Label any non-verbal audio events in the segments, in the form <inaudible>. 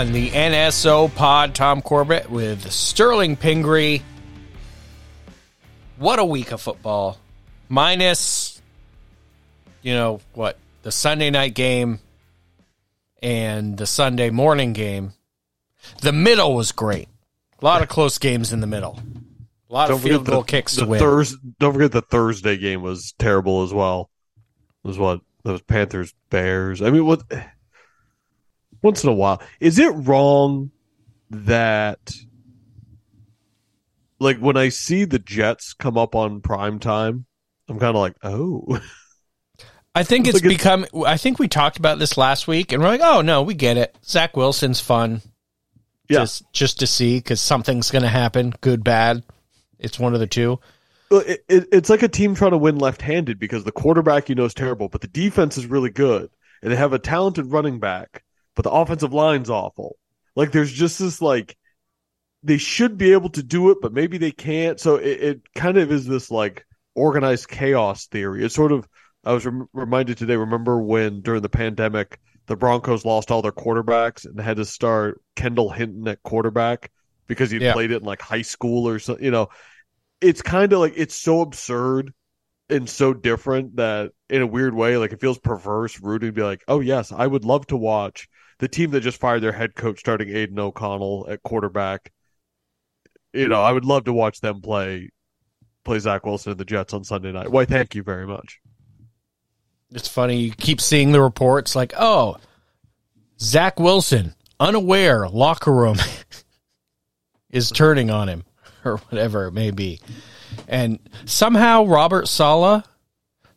on the NSO pod. Tom Corbett with Sterling Pingree. What a week of football. Minus, you know, what? The Sunday night game and the Sunday morning game. The middle was great. A lot of close games in the middle. A lot Don't of field goal the, kicks the to win. Thurs- don't forget the Thursday game was terrible as well. It was what those Panthers Bears. I mean, what? Once in a while, is it wrong that like when I see the Jets come up on prime time, I'm kind of like, oh, <laughs> I think it's Like it's- become. I think we talked about this last week, and we're like, "Oh no, we get it." Zach Wilson's fun, Yeah. just just to see because something's going to happen, good, bad. It's one of the two. It, it, it's like a team trying to win left-handed because the quarterback you know is terrible, but the defense is really good, and they have a talented running back, but the offensive line's awful. Like there's just this like they should be able to do it, but maybe they can't. So it, it kind of is this like organized chaos theory. It's sort of I was rem- reminded today. Remember when during the pandemic the Broncos lost all their quarterbacks and had to start Kendall Hinton at quarterback because he Yeah. played it in like high school or so. You know, it's kind of like it's so absurd and so different that in a weird way, like it feels perverse rooting to be like, oh yes, I would love to watch the team that just fired their head coach starting Aidan O'Connell at quarterback. You know, I would love to watch them play play Zach Wilson and the Jets on Sunday night. Why, thank you very much. It's funny. You keep seeing the reports like, "Oh, Zach Wilson, unaware, locker room <laughs> is turning on him, <laughs> or whatever it may be," and somehow Robert Saleh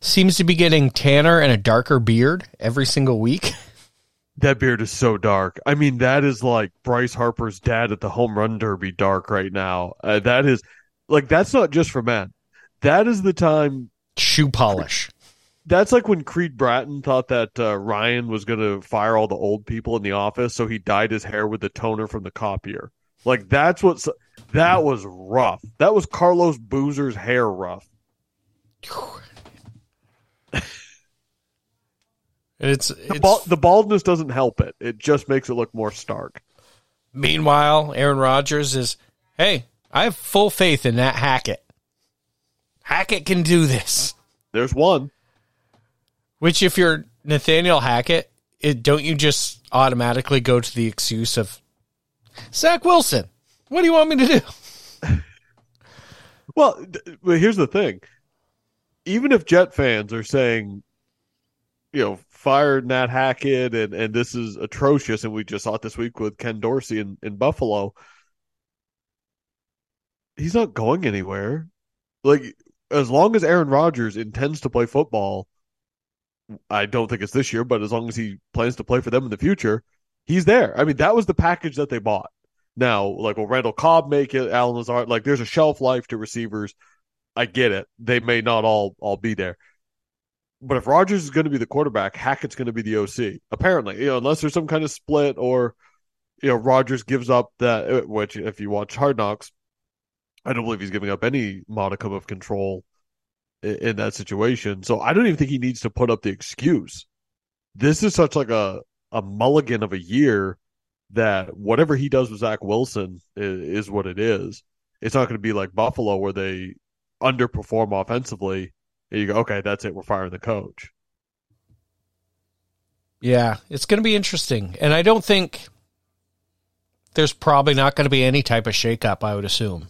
seems to be getting tanner and a darker beard every single week. <laughs> That beard is so dark. I mean, that is like Bryce Harper's dad at the home run derby dark right now. Uh, that is like that's not just for men. That is the time Shoe polish. that's like when Creed Bratton thought that uh, Ryan was going to fire all the old people in the office, so he dyed his hair with the toner from the copier. Like that's what that was rough. That was Carlos Boozer's hair rough. <sighs> <laughs> It's, The, it's the baldness doesn't help it. It just makes it look more stark. Meanwhile, Aaron Rodgers is, hey, I have full faith in that Hackett. Hackett can do this. There's one. Which, if you're Nathaniel Hackett, it, don't you just automatically go to the excuse of Zach Wilson? What do you want me to do? <laughs> Well, here's the thing. Even if Jet fans are saying, you know, fire Nat Hackett and, and this is atrocious, and we just saw it this week with Ken Dorsey in, in Buffalo, he's not going anywhere. Like, as long as Aaron Rodgers intends to play football, I don't think it's this year, but as long as he plans to play for them in the future, he's there. I mean, that was the package that they bought. Now, like, will Randall Cobb make it? Allen Lazard, like, there's a shelf life to receivers. I get it. They may not all all be there, but if Rodgers is going to be the quarterback, Hackett's going to be the OC. Apparently, you know, unless there's some kind of split or you know Rodgers gives up that. uh, Which, if you watch Hard Knocks, I don't believe he's giving up any modicum of control in, in that situation. So I don't even think he needs to put up the excuse. This is such like a a mulligan of a year that whatever he does with Zach Wilson is, is what it is. It's not going to be like Buffalo where they underperform offensively you go, okay, that's it. We're firing the coach. Yeah, it's going to be interesting. And I don't think there's probably not going to be any type of shakeup, I would assume,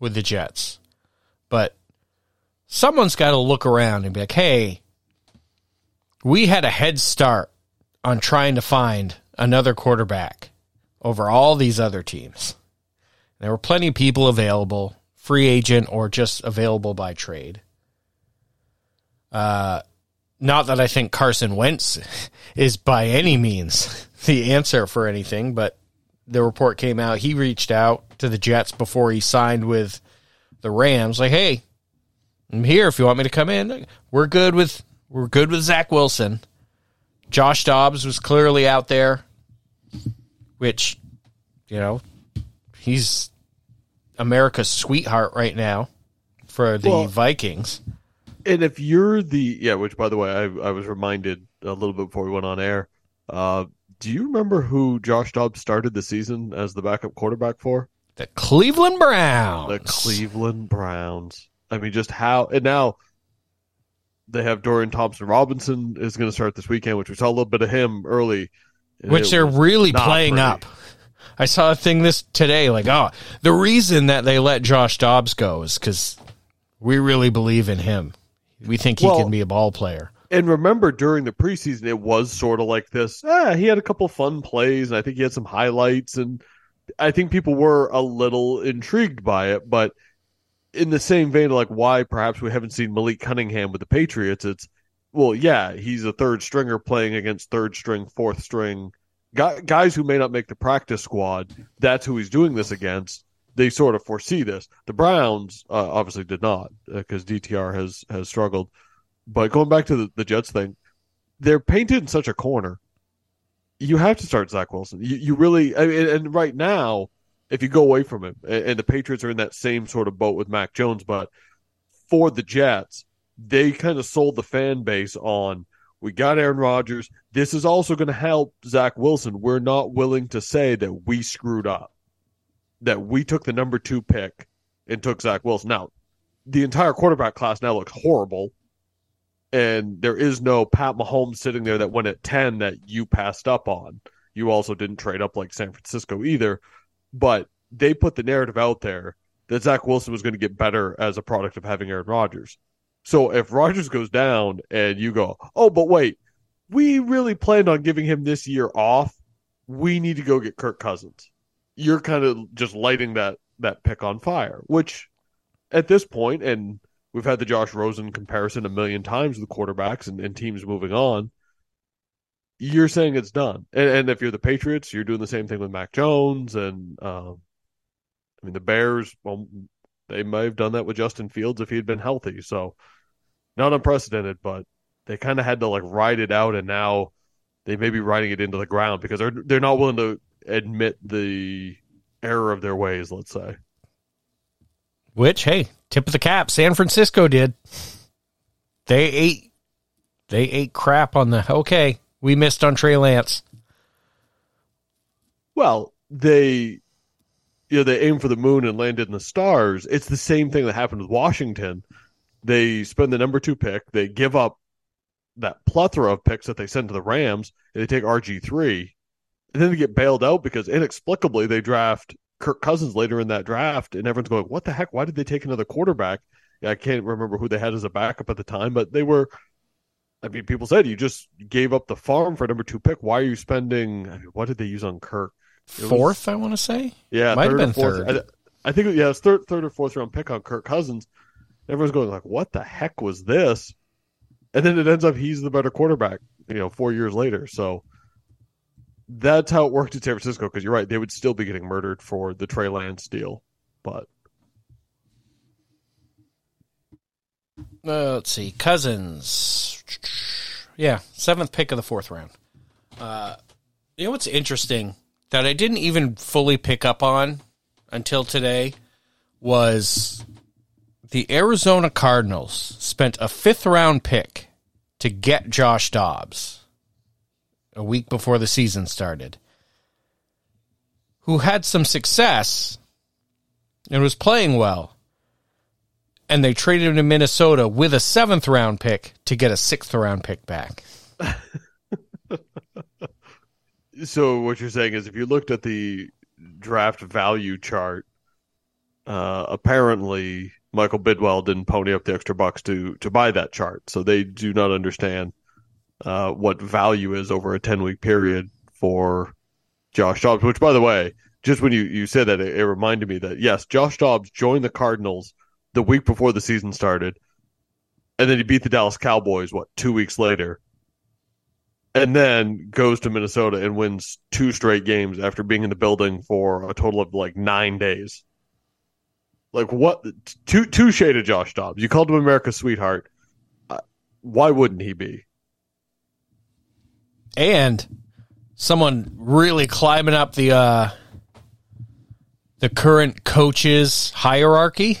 with the Jets. But someone's got to look around and be like, hey, we had a head start on trying to find another quarterback over all these other teams. There were plenty of people available, free agent or just available by trade. Uh, not that I think Carson Wentz is by any means <laughs> the answer for anything, but the report came out. He reached out to the Jets before he signed with the Rams, like, "Hey, I'm here if you want me to come in. We're good with we're good with Zach Wilson." Josh Dobbs was clearly out there, which, you know, he's America's sweetheart right now for the Well- Vikings. And if you're the yeah, which by the way, I I was reminded a little bit before we went on air, uh, Do you remember who Josh Dobbs started the season as the backup quarterback for? The Cleveland Browns. The Cleveland Browns. I mean, just how and now they have Dorian Thompson Robinson is going to start this weekend, which we saw a little bit of him early, which they're really playing pretty. up. I saw a thing this today, like, oh, the reason that they let Josh Dobbs go is because we really believe in him. We think he well, can be a ball player. And remember, during the preseason, it was sort of like this. Ah, he had a couple fun plays, and I think he had some highlights, and I think people were a little intrigued by it. But in the same vein, like why perhaps we haven't seen Malik Cunningham with the Patriots, it's well, yeah, he's a third stringer playing against third string, fourth string guys who may not make the practice squad. That's who he's doing this against. They sort of foresee this. The Browns uh, obviously did not because uh, DTR has has struggled. But going back to the, the Jets thing, they're painted in such a corner. You have to start Zach Wilson. You, you really, I mean, and right now, if you go away from him, and, and the Patriots are in that same sort of boat with Mac Jones, but for the Jets, they kind of sold the fan base on we got Aaron Rodgers. This is also going to help Zach Wilson. We're not willing to say that we screwed up, that we took the number two pick and took Zach Wilson. Now, the entire quarterback class now looks horrible. And there is no Pat Mahomes sitting there that went at 10 that you passed up on. You also didn't trade up like San Francisco either. But they put the narrative out there that Zach Wilson was going to get better as a product of having Aaron Rodgers. So if Rodgers goes down and you go, oh, but wait, we really planned on giving him this year off. We need to go get Kirk Cousins. You're kind of just lighting that that pick on fire, which at this point, and we've had the Josh Rosen comparison a million times with quarterbacks and, and teams moving on. You're saying it's done, and, and, if you're the Patriots, you're doing the same thing with Mac Jones, and um, I mean the Bears. Well, they may have done that with Justin Fields if he had been healthy. So not unprecedented, but they kind of had to like ride it out, and now they may be riding it into the ground because they're they're not willing to admit the error of their ways. Let's say. Which hey, tip of the cap, San Francisco did. They ate they ate crap on the okay. We missed on Trey Lance. Well, they you know, they aimed for the moon and landed in the stars. It's the same thing that happened with Washington. They spend the number two pick, they give up that plethora of picks that they send to the Rams, and they take RG three, and then they get bailed out because inexplicably they draft Kirk Cousins later in that draft, and everyone's going, "What the heck? Why did they take another quarterback?" I can't remember who they had as a backup at the time, but they were. I mean, people said you just gave up the farm for number two pick. Why are you spending? I mean, what did they use on Kirk? fourth, was, I want to say. Yeah, might have been third. I, I, think yeah, it was third, third or fourth round pick on Kirk Cousins. Everyone's going like, "What the heck was this?" And then it ends up he's the better quarterback. You know, four years later. So that's how it worked in San Francisco. Because you're right, they would still be getting murdered for the Trey Lance deal, but. Uh, let's see, Cousins. Yeah, seventh pick of the fourth round. Uh, you know what's interesting that I didn't even fully pick up on until today was the Arizona Cardinals spent a fifth round pick to get Josh Dobbs a week before the season started, who had some success and was playing well. And they traded him to Minnesota with a seventh round pick to get a sixth round pick back. <laughs> So what you're saying is, if you looked at the draft value chart, uh, apparently Michael Bidwill didn't pony up the extra bucks to to buy that chart, so they do not understand uh, what value is over a ten week period for Josh Dobbs. Which, by the way, just when you you said that, it, it reminded me that yes, Josh Dobbs joined the Cardinals the week before the season started, and then he beat the Dallas Cowboys what two weeks later and then goes to Minnesota and wins two straight games after being in the building for a total of like nine days. Like what? Two two shade of Josh Dobbs. You called him America's sweetheart. Uh, why wouldn't he be? And someone really climbing up the uh, the current coaches hierarchy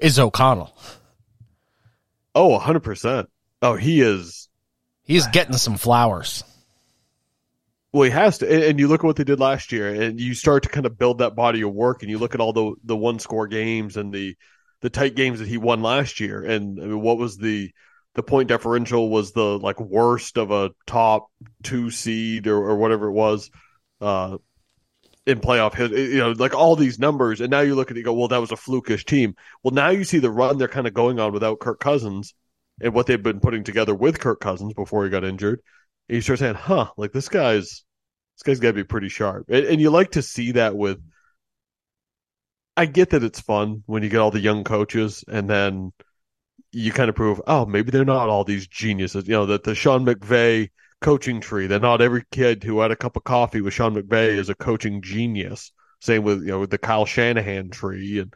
is O'Connell. Oh, 100%. Oh, he is He's getting some flowers. Well, he has to, and, you look at what they did last year, and you start to kind of build that body of work, and you look at all the the one score games and the the tight games that he won last year, and I mean, what was the the point differential was the like worst of a top two seed or, or whatever it was uh, in playoff hit, you know, like all these numbers, and now you look at it, go, well, that was a flukish team. Well, now you see the run they're kind of going on without Kirk Cousins and what they've been putting together with Kirk Cousins before he got injured. And you start saying, huh, like this guy's this guy's got to be pretty sharp, and, and you like to see that with. I get that it's fun when you get all the young coaches, and then you kind of prove, oh, maybe they're not all these geniuses. You know, that the Sean McVay coaching tree, that not every kid who had a cup of coffee with Sean McVay is a coaching genius. Same with you know with the Kyle Shanahan tree, and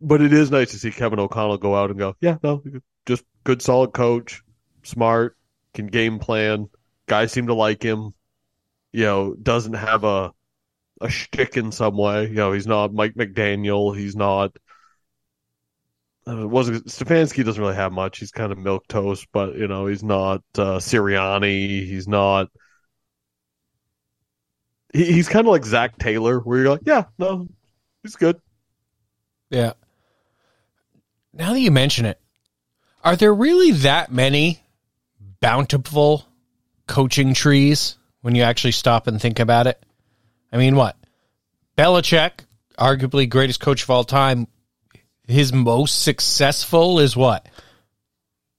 but it is nice to see Kevin O'Connell go out and go, yeah, no, just good, solid coach, smart, can game plan. Guys seem to like him. You know, doesn't have a a shtick in some way. You know, he's not Mike McDaniel. He's not. Uh, wasn't Stefanski doesn't really have much. He's kind of milk toast, but you know, he's not uh, Sirianni. He's not. He, he's kind of like Zac Taylor, where you're like, yeah, no, he's good. Yeah. Now that you mention it, are there really that many bountiful coaching trees when you actually stop and think about it? I mean, what? Belichick, arguably greatest coach of all time, his most successful is what?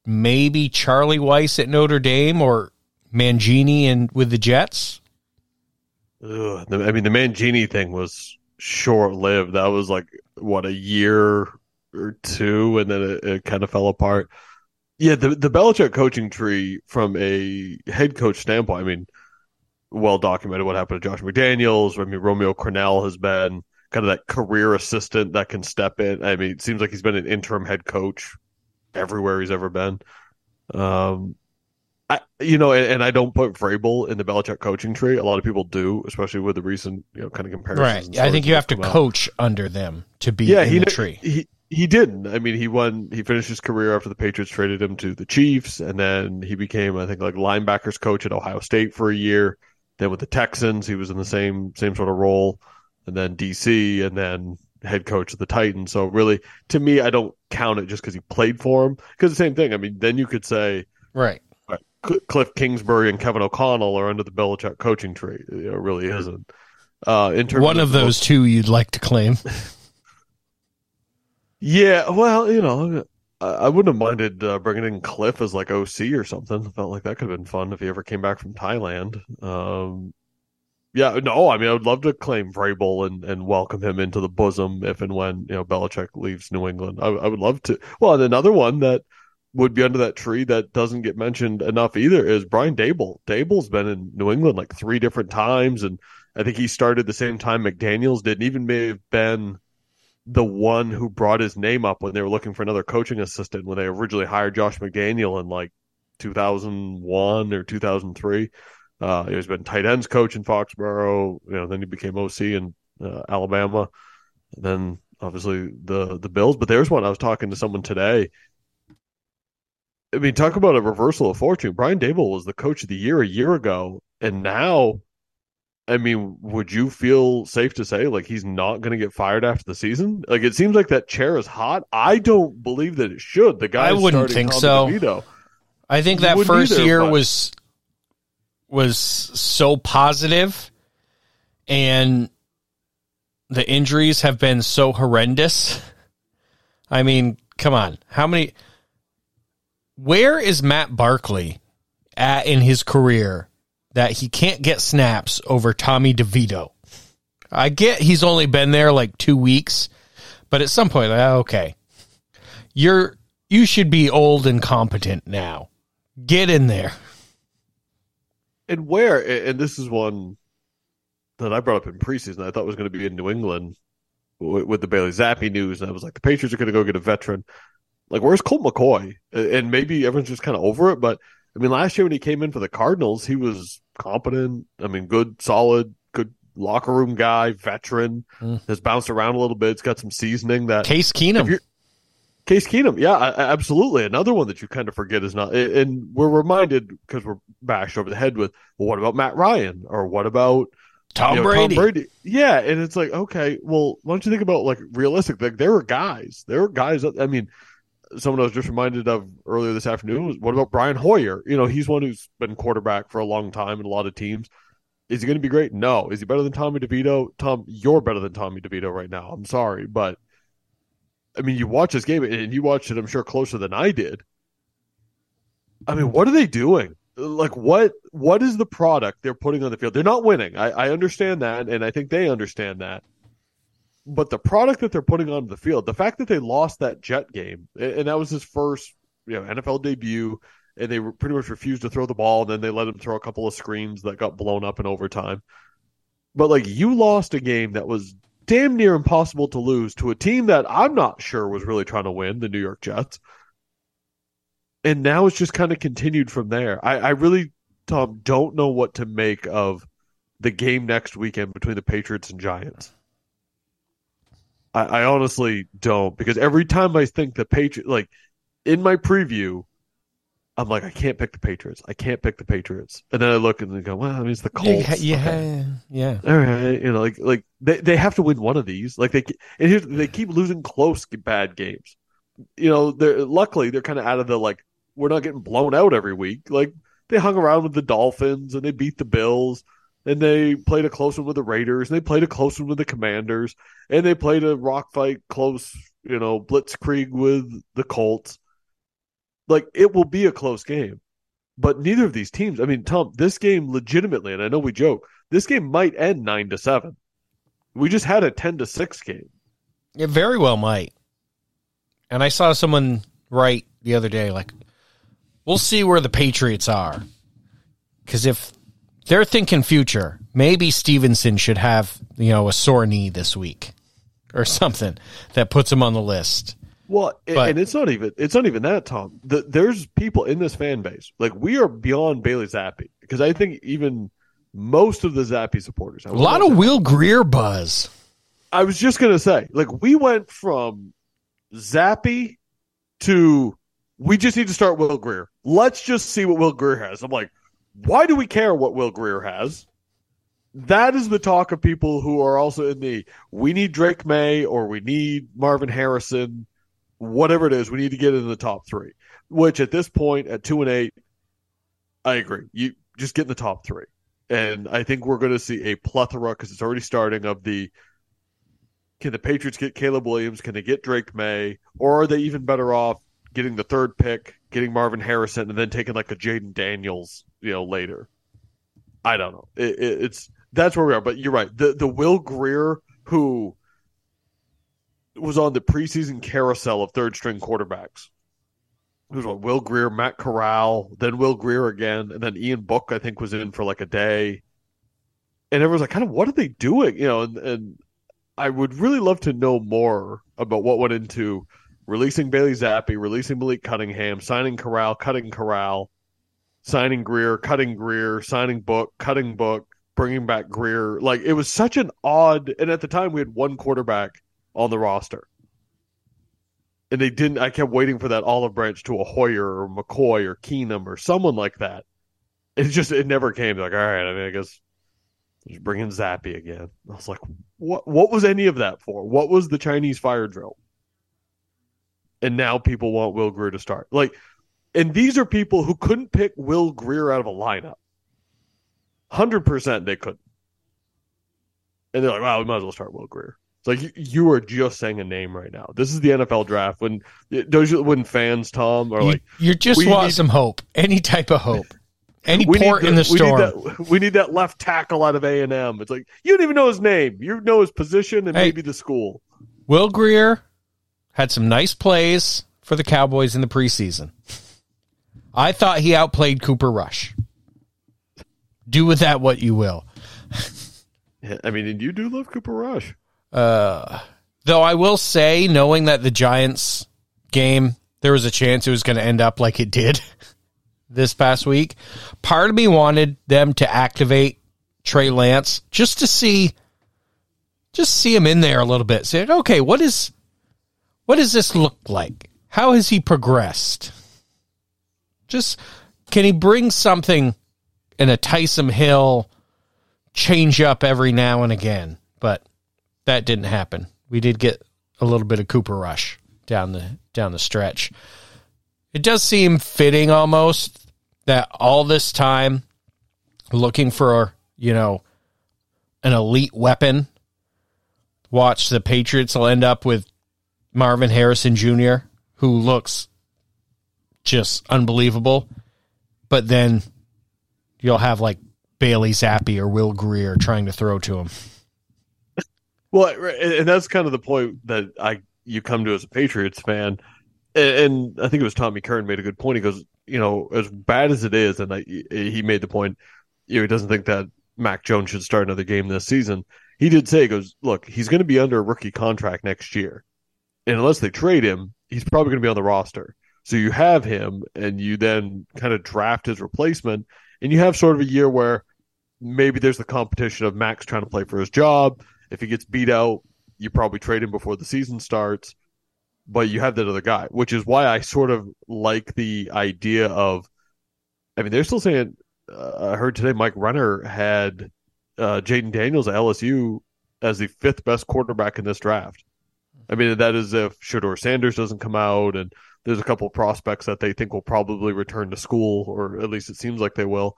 Maybe Charlie Weis at Notre Dame or Mangini and with the Jets? Ugh, I mean, the Mangini thing was short lived. That was like, what, a year or two, and then it, it kind of fell apart. Yeah, the the Belichick coaching tree from a head coach standpoint, I mean, well documented what happened to Josh McDaniels. I mean, Romeo Crennel has been kind of that career assistant that can step in. I mean, it seems like he's been an interim head coach everywhere he's ever been. Um, I, you know, and, and, I don't put Vrabel in the Belichick coaching tree. A lot of people do, especially with the recent, you know, kind of comparisons. Right. I think you have to coach out. under them to be yeah, in he, the tree. He, he didn't. I mean, he won. He finished his career after the Patriots traded him to the Chiefs, and then he became, I think, like linebackers coach at Ohio State for a year. Then with the Texans, he was in the same same sort of role, and then DC, and then head coach of the Titans. So really, to me, I don't count it just because he played for him. Because the same thing. I mean, then you could say, right, Cliff Kingsbury and Kevin O'Connell are under the Belichick coaching tree. It really isn't. Uh, in terms one of, of those most, two, you'd like to claim. <laughs> <laughs> yeah, well, you know, I wouldn't have minded uh, bringing in Cliff as like OC or something. I Felt like that could have been fun if he ever came back from Thailand. Um, yeah, no, I mean, I would love to claim Vrabel and, and welcome him into the bosom if and when you know Belichick leaves New England. I, I would love to. Well, and another one that would be under that tree that doesn't get mentioned enough either is Brian Daboll. Daboll's been in New England like three different times, and I think he started the same time McDaniels did, and even may have been the one who brought his name up when they were looking for another coaching assistant when they originally hired Josh McDaniel in like 2001 or 2003. Uh, he's been tight ends coach in Foxborough. You know, then he became OC in uh, Alabama. And then obviously the the Bills. But there's one I was talking to someone today. I mean, talk about a reversal of fortune. Brian Daboll was the coach of the year a year ago, and now I mean, would you feel safe to say like he's not going to get fired after the season? Like it seems like that chair is hot. I don't believe that it should. The guy I wouldn't think so. DeVito. I think that first either, year but... was was so positive, and the injuries have been so horrendous. I mean, come on, how many? Where is Matt Barkley at in his career that he can't get snaps over Tommy DeVito. I get he's only been there like two weeks, but at some point, okay, you're you should be old and competent now. Get in there. And where? And this is one that I brought up in preseason. I thought was going to be in New England with the Bailey Zappe news, and I was like, the Patriots are going to go get a veteran. Like, where's Colt McCoy? And maybe everyone's just kind of over it, but I mean, last year when he came in for the Cardinals, he was competent. I mean, good, solid, good locker room guy, veteran. Mm. Has bounced around a little bit. It's got some seasoning. That Case Keenum. Case Keenum, yeah, absolutely. Another one that you kind of forget is not, and we're reminded because we're bashed over the head with, well, what about Matt Ryan or what about Tom you know, Brady. Tom Brady. Yeah, and it's like, okay, well, why don't you think about like realistic? Like there were guys, there were guys. I mean, someone I was just reminded of earlier this afternoon was what about Brian Hoyer? You know, he's one who's been quarterback for a long time in a lot of teams. Is he going to be great? No. Is he better than Tommy DeVito? Tom, you're better than Tommy DeVito right now. I'm sorry, but I mean, you watch this game and you watched it, I'm sure, closer than I did. I mean, what are they doing? Like, what what is the product they're putting on the field? They're not winning. I, I understand that, and I think they understand that. But the product that they're putting on the field, the fact that they lost that Jet game, and that was his first you know NFL debut, and they pretty much refused to throw the ball, and then they let him throw a couple of screens that got blown up in overtime. But like, you lost a game that was damn near impossible to lose to a team that I'm not sure was really trying to win, the New York Jets. And now it's just kind of continued from there. I, I really, Tom, don't know what to make of the game next weekend between the Patriots and Giants. I, I honestly don't because every time I think the Patriots, like in my preview, I'm like, I can't pick the Patriots. I can't pick the Patriots. And then I look and they go, well, I mean, it's the Colts. Yeah, Okay. yeah. All right, you know, like like they, they have to win one of these. Like they and here's, they keep losing close bad games. You know, they're luckily they're kind of out of the like we're not getting blown out every week. Like they hung around with the Dolphins and they beat the Bills and they played a close one with the Raiders and they played a close one with the Commanders and they played a rock fight close, you know, blitzkrieg with the Colts. Like it will be a close game. But neither of these teams, I mean, Tom, this game legitimately, and I know we joke, this game might end nine to seven. We just had a ten to six game. It very well might. And I saw someone write the other day, like, we'll see where the Patriots are. Because if they're thinking future, maybe Stevenson should have, you know, a sore knee this week or something that puts him on the list. Well, But- and it's not even it's not even that, Tom. The, there's people in this fan base like we are beyond Bailey Zappe because I think even most of the Zappe supporters. Have a lot of Will Grier buzz. I was just gonna say, like we went from Zappe to we just need to start Will Grier. Let's just see what Will Grier has. I'm like, why do we care what Will Grier has? That is the talk of people who are also in the we need Drake Maye or we need Marvin Harrison, whatever it is, we need to get in the top three. Which at this point, at two and eight, I agree. You just get in the top three. And I think we're going to see a plethora because it's already starting of the can the Patriots get Caleb Williams? Can they get Drake Maye? Or are they even better off getting the third pick, getting Marvin Harrison, and then taking like a Jayden Daniels, you know, later? I don't know. It, it, it's that's where we are. But you're right. The the Will Grier who was on the preseason carousel of third string quarterbacks. It was what Will Grier, Matt Corral, then Will Grier again, and then Ian Book, I think, was in for like a day. And everyone's like, kind of, what are they doing? You know, and, and I would really love to know more about what went into releasing Bailey Zappe, releasing Malik Cunningham, signing Corral, cutting Corral, signing Grier, cutting Grier, signing Book, cutting Book, bringing back Grier. Like it was such an odd. And at the time, we had one quarterback on the roster, and they didn't. I kept waiting for that olive branch to a Hoyer or McCoy or Keenum or someone like that. It just it never came. Like all right, I mean, I guess just bring in Zappe again. I was like, what? What was any of that for? What was the Chinese fire drill? And now people want Will Grier to start. Like, and these are people who couldn't pick Will Grier out of a lineup. Hundred percent, they couldn't. And they're like, "Wow, we might as well start Will Grier." It's like you, you are just saying a name right now. This is the NFL draft. When those when fans, Tom, are You, like, you just we want need- some hope. Any type of hope. <laughs> Any we port need in the we storm. Need that, we need that left tackle out of A and M. It's like you don't even know his name. You know his position and Hey. maybe the school. Will Grier had some nice plays for the Cowboys in the preseason. I thought he outplayed Cooper Rush. Do with that what you will. <laughs> I mean, and you do love Cooper Rush. Uh, though I will say, knowing that the Giants game, there was a chance it was going to end up like it did <laughs> this past week. Part of me wanted them to activate Trey Lance just to see, just see him in there a little bit. Say, okay, what is, what does this look like? How has he progressed? Just can he bring something in a Taysom Hill change up every now and again, but that didn't happen. We did get a little bit of Cooper Rush down the down the stretch. It does seem fitting almost that all this time looking for, you know, an elite weapon. Watch the Patriots will end up with Marvin Harrison Jr., who looks just unbelievable. But then you'll have like Bailey Zappe or Will Grier trying to throw to him. Well, and that's kind of the point that I you come to as a Patriots fan, and I think it was Tommy Kern made a good point. He goes, you know, as bad as it is, and I, he made the point, you know, he doesn't think that Mac Jones should start another game this season. He did say, he goes, look, he's going to be under a rookie contract next year, and unless they trade him, he's probably going to be on the roster. So you have him, and you then kind of draft his replacement, and you have sort of a year where maybe there's the competition of Max trying to play for his job. If he gets beat out, you probably trade him before the season starts, but you have that other guy, which is why I sort of like the idea of. I mean, they're still saying. Uh, I heard today Mike Renner had uh, Jayden Daniels at LSU as the fifth best quarterback in this draft. I mean, that is if Shedeur Sanders doesn't come out, and there's a couple prospects that they think will probably return to school, or at least it seems like they will.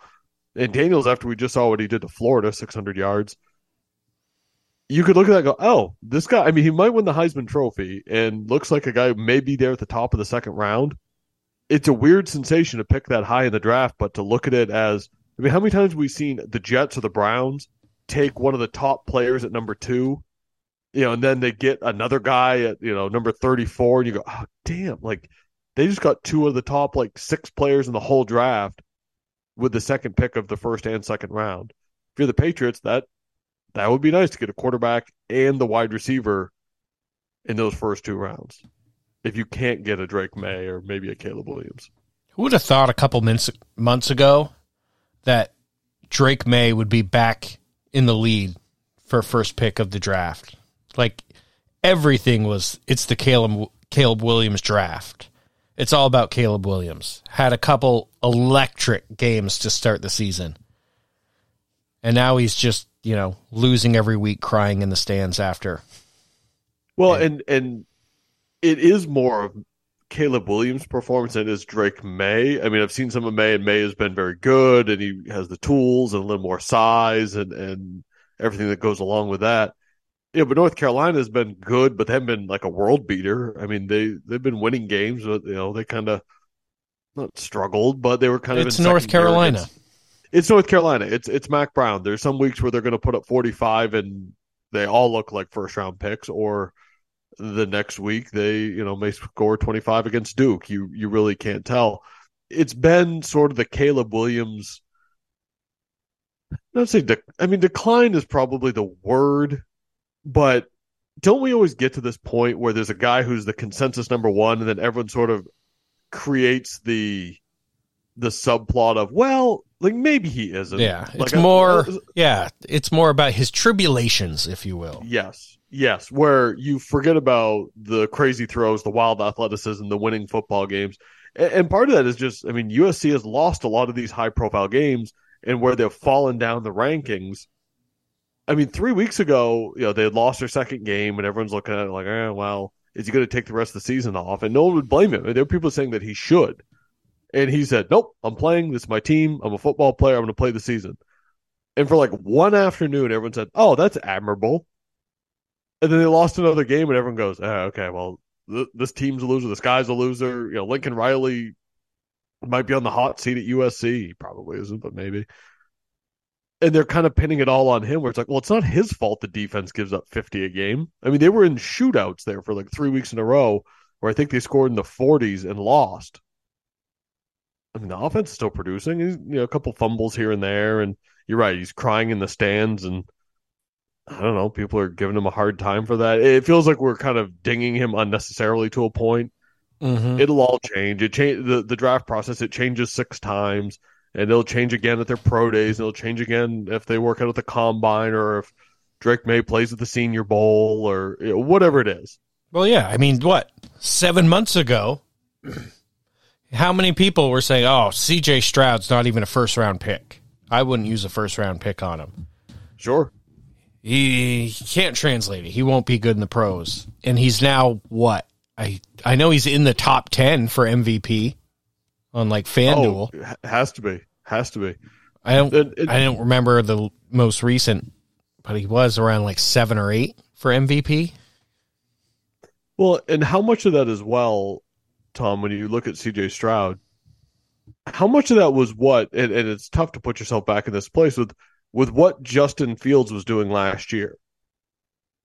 And Daniels, after we just saw what he did to Florida, 600 yards, you could look at that go, oh, this guy, I mean, he might win the Heisman Trophy and looks like a guy may be there at the top of the second round. It's a weird sensation to pick that high in the draft, but to look at it as, I mean, how many times have we seen the Jets or the Browns take one of the top players at number two, you know, and then they get another guy at, you know, number 34, and you go, oh, damn, like they just got two of the top, like six players in the whole draft with the second pick of the first and second round. If you're the Patriots, that that would be nice to get a quarterback and the wide receiver in those first two rounds. If you can't get a Drake Maye or maybe a Caleb Williams. Who would have thought a couple months months ago that Drake Maye would be back in the lead for first pick of the draft? Like everything was it's the Caleb Caleb Williams draft. It's all about Caleb Williams. Had a couple electric games to start the season. And now he's just you know, losing every week, crying in the stands after. Well, yeah. and and it is more of Caleb Williams' performance than it is Drake Maye. I mean, I've seen some of Maye, and Maye has been very good, and he has the tools and a little more size and and everything that goes along with that. Yeah, but North Carolina has been good, but they haven't been like a world beater. I mean, they they've been winning games, but you know they kind of not struggled, but they were kind of. It's North Carolina. Against, it's North Carolina. It's it's Mack Brown. There's some weeks where they're going to put up 45 and they all look like first round picks, or the next week they you know may score 25 against Duke. You you really can't tell. It's been sort of the Caleb Williams. Not say I mean decline is probably the word, but don't we always get to this point where there's a guy who's the consensus number one, and then everyone sort of creates the the subplot of well like maybe he isn't. Yeah it's like more yeah it's more about his tribulations if you will. Yes yes where you forget about the crazy throws the wild athleticism the winning football games. And, and part of that is just i mean usc has lost a lot of these high profile games and where they've fallen down the rankings. I mean three weeks ago you know they had lost their second game and everyone's looking at it like eh, well is he going to take the rest of the season off? And no one would blame him. There were people saying that he should and he said, Nope, I'm playing. This is my team. I'm a football player. I'm going to play the season. And for like one afternoon, everyone said, Oh, that's admirable. And then they lost another game, and everyone goes, oh, Okay, well, th- this team's a loser. This guy's a loser. You know, Lincoln Riley might be on the hot seat at USC. He probably isn't, but maybe. And they're kind of pinning it all on him, where it's like, well, it's not his fault the defense gives up 50 a game. I mean, they were in shootouts there for like three weeks in a row, where I think they scored in the 40s and lost. I mean, the offense is still producing. He's, you know, a couple fumbles here and there, and you're right. He's crying in the stands, and I don't know. People are giving him a hard time for that. It feels like we're kind of dinging him unnecessarily to a point. Mm-hmm. It'll all change. It change the the draft process. It changes six times, and it'll change again at their pro days. And it'll change again if they work out at the combine, or if Drake Maye plays at the Senior Bowl, or you know, whatever it is. Well, yeah. I mean, what seven months ago. How many people were saying, "Oh, C.J. Stroud's not even a first round pick"? I wouldn't use a first round pick on him. Sure. He, he can't translate it. He won't be good in the pros. And he's now what? I I know he's in the top 10 for MVP on like FanDuel. Oh, it has to be. Has to be. I don't It- it- I don't remember the most recent, but he was around like 7 or 8 for MVP. Well, and how much of that as well, Tom, when you look at CJ Stroud, how much of that was what, and, and it's tough to put yourself back in this place with with what Justin Fields was doing last year.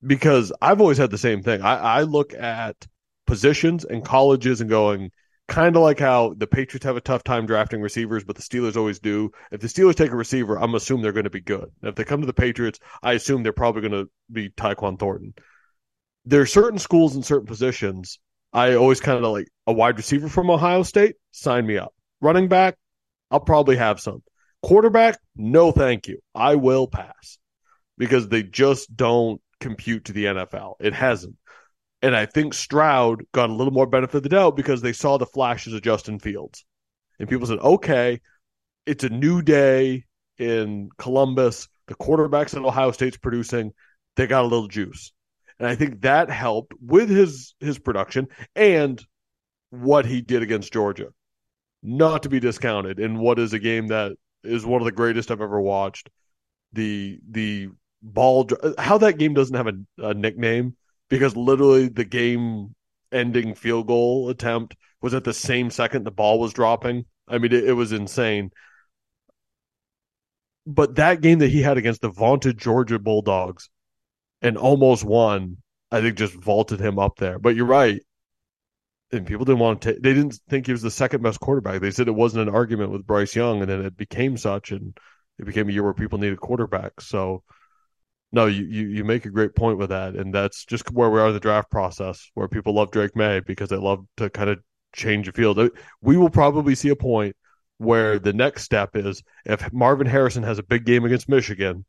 Because I've always had the same thing. I, I look at positions and colleges and going kind of like how the Patriots have a tough time drafting receivers, but the Steelers always do. If the Steelers take a receiver, I'm assuming they're going to be good. If they come to the Patriots, I assume they're probably going to be Tyquan Thornton there are certain schools and certain positions. I always kind of like a wide receiver from Ohio State, sign me up. Running back, I'll probably have some. Quarterback, no thank you. I will pass because they just don't compute to the NFL. It hasn't. And I think Stroud got a little more benefit of the doubt because they saw the flashes of Justin Fields. And people said, okay, it's a new day in Columbus. The quarterbacks that Ohio State's producing, they got a little juice. And I think that helped with his his production and what he did against Georgia. Not to be discounted in what is a game that is one of the greatest I've ever watched. The the ball how that game doesn't have a, a nickname because literally the game ending field goal attempt was at the same second the ball was dropping. I mean it, it was insane. But that game that he had against the vaunted Georgia Bulldogs and almost won, I think just vaulted him up there. But you're right. And people didn't want to they didn't think he was the second best quarterback. They said it wasn't an argument with Bryce Young, and then it became such, and it became a year where people needed quarterbacks. So, no, you, you, you make a great point with that. And that's just where we are in the draft process, where people love Drake Maye because they love to kind of change the field. We will probably see a point where the next step is if Marvin Harrison has a big game against Michigan,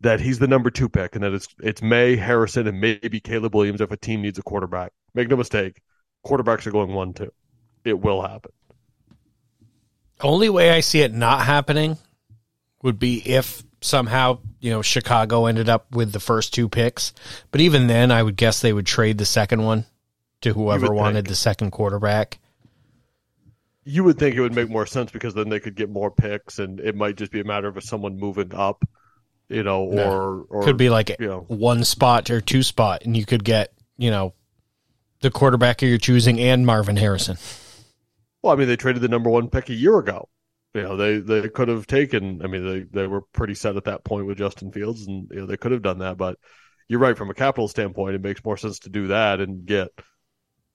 that he's the number two pick and that it's it's Maye, Harrison, and maybe Caleb Williams if a team needs a quarterback. Make no mistake, quarterbacks are going one two. It will happen. Only way I see it not happening would be if somehow, you know, Chicago ended up with the first two picks. But even then I would guess they would trade the second one to whoever wanted think. the second quarterback. You would think it would make more sense because then they could get more picks, and it might just be a matter of someone moving up, you know, No. or or Could be like you know, one spot or two spot and you could get, you know, the quarterback you're choosing and Marvin Harrison. Well, I mean, they traded the number one pick a year ago. You know, they they could have taken. I mean, they they were pretty set at that point with Justin Fields, and you know they could have done that. But you're right from a capital standpoint, it makes more sense to do that and get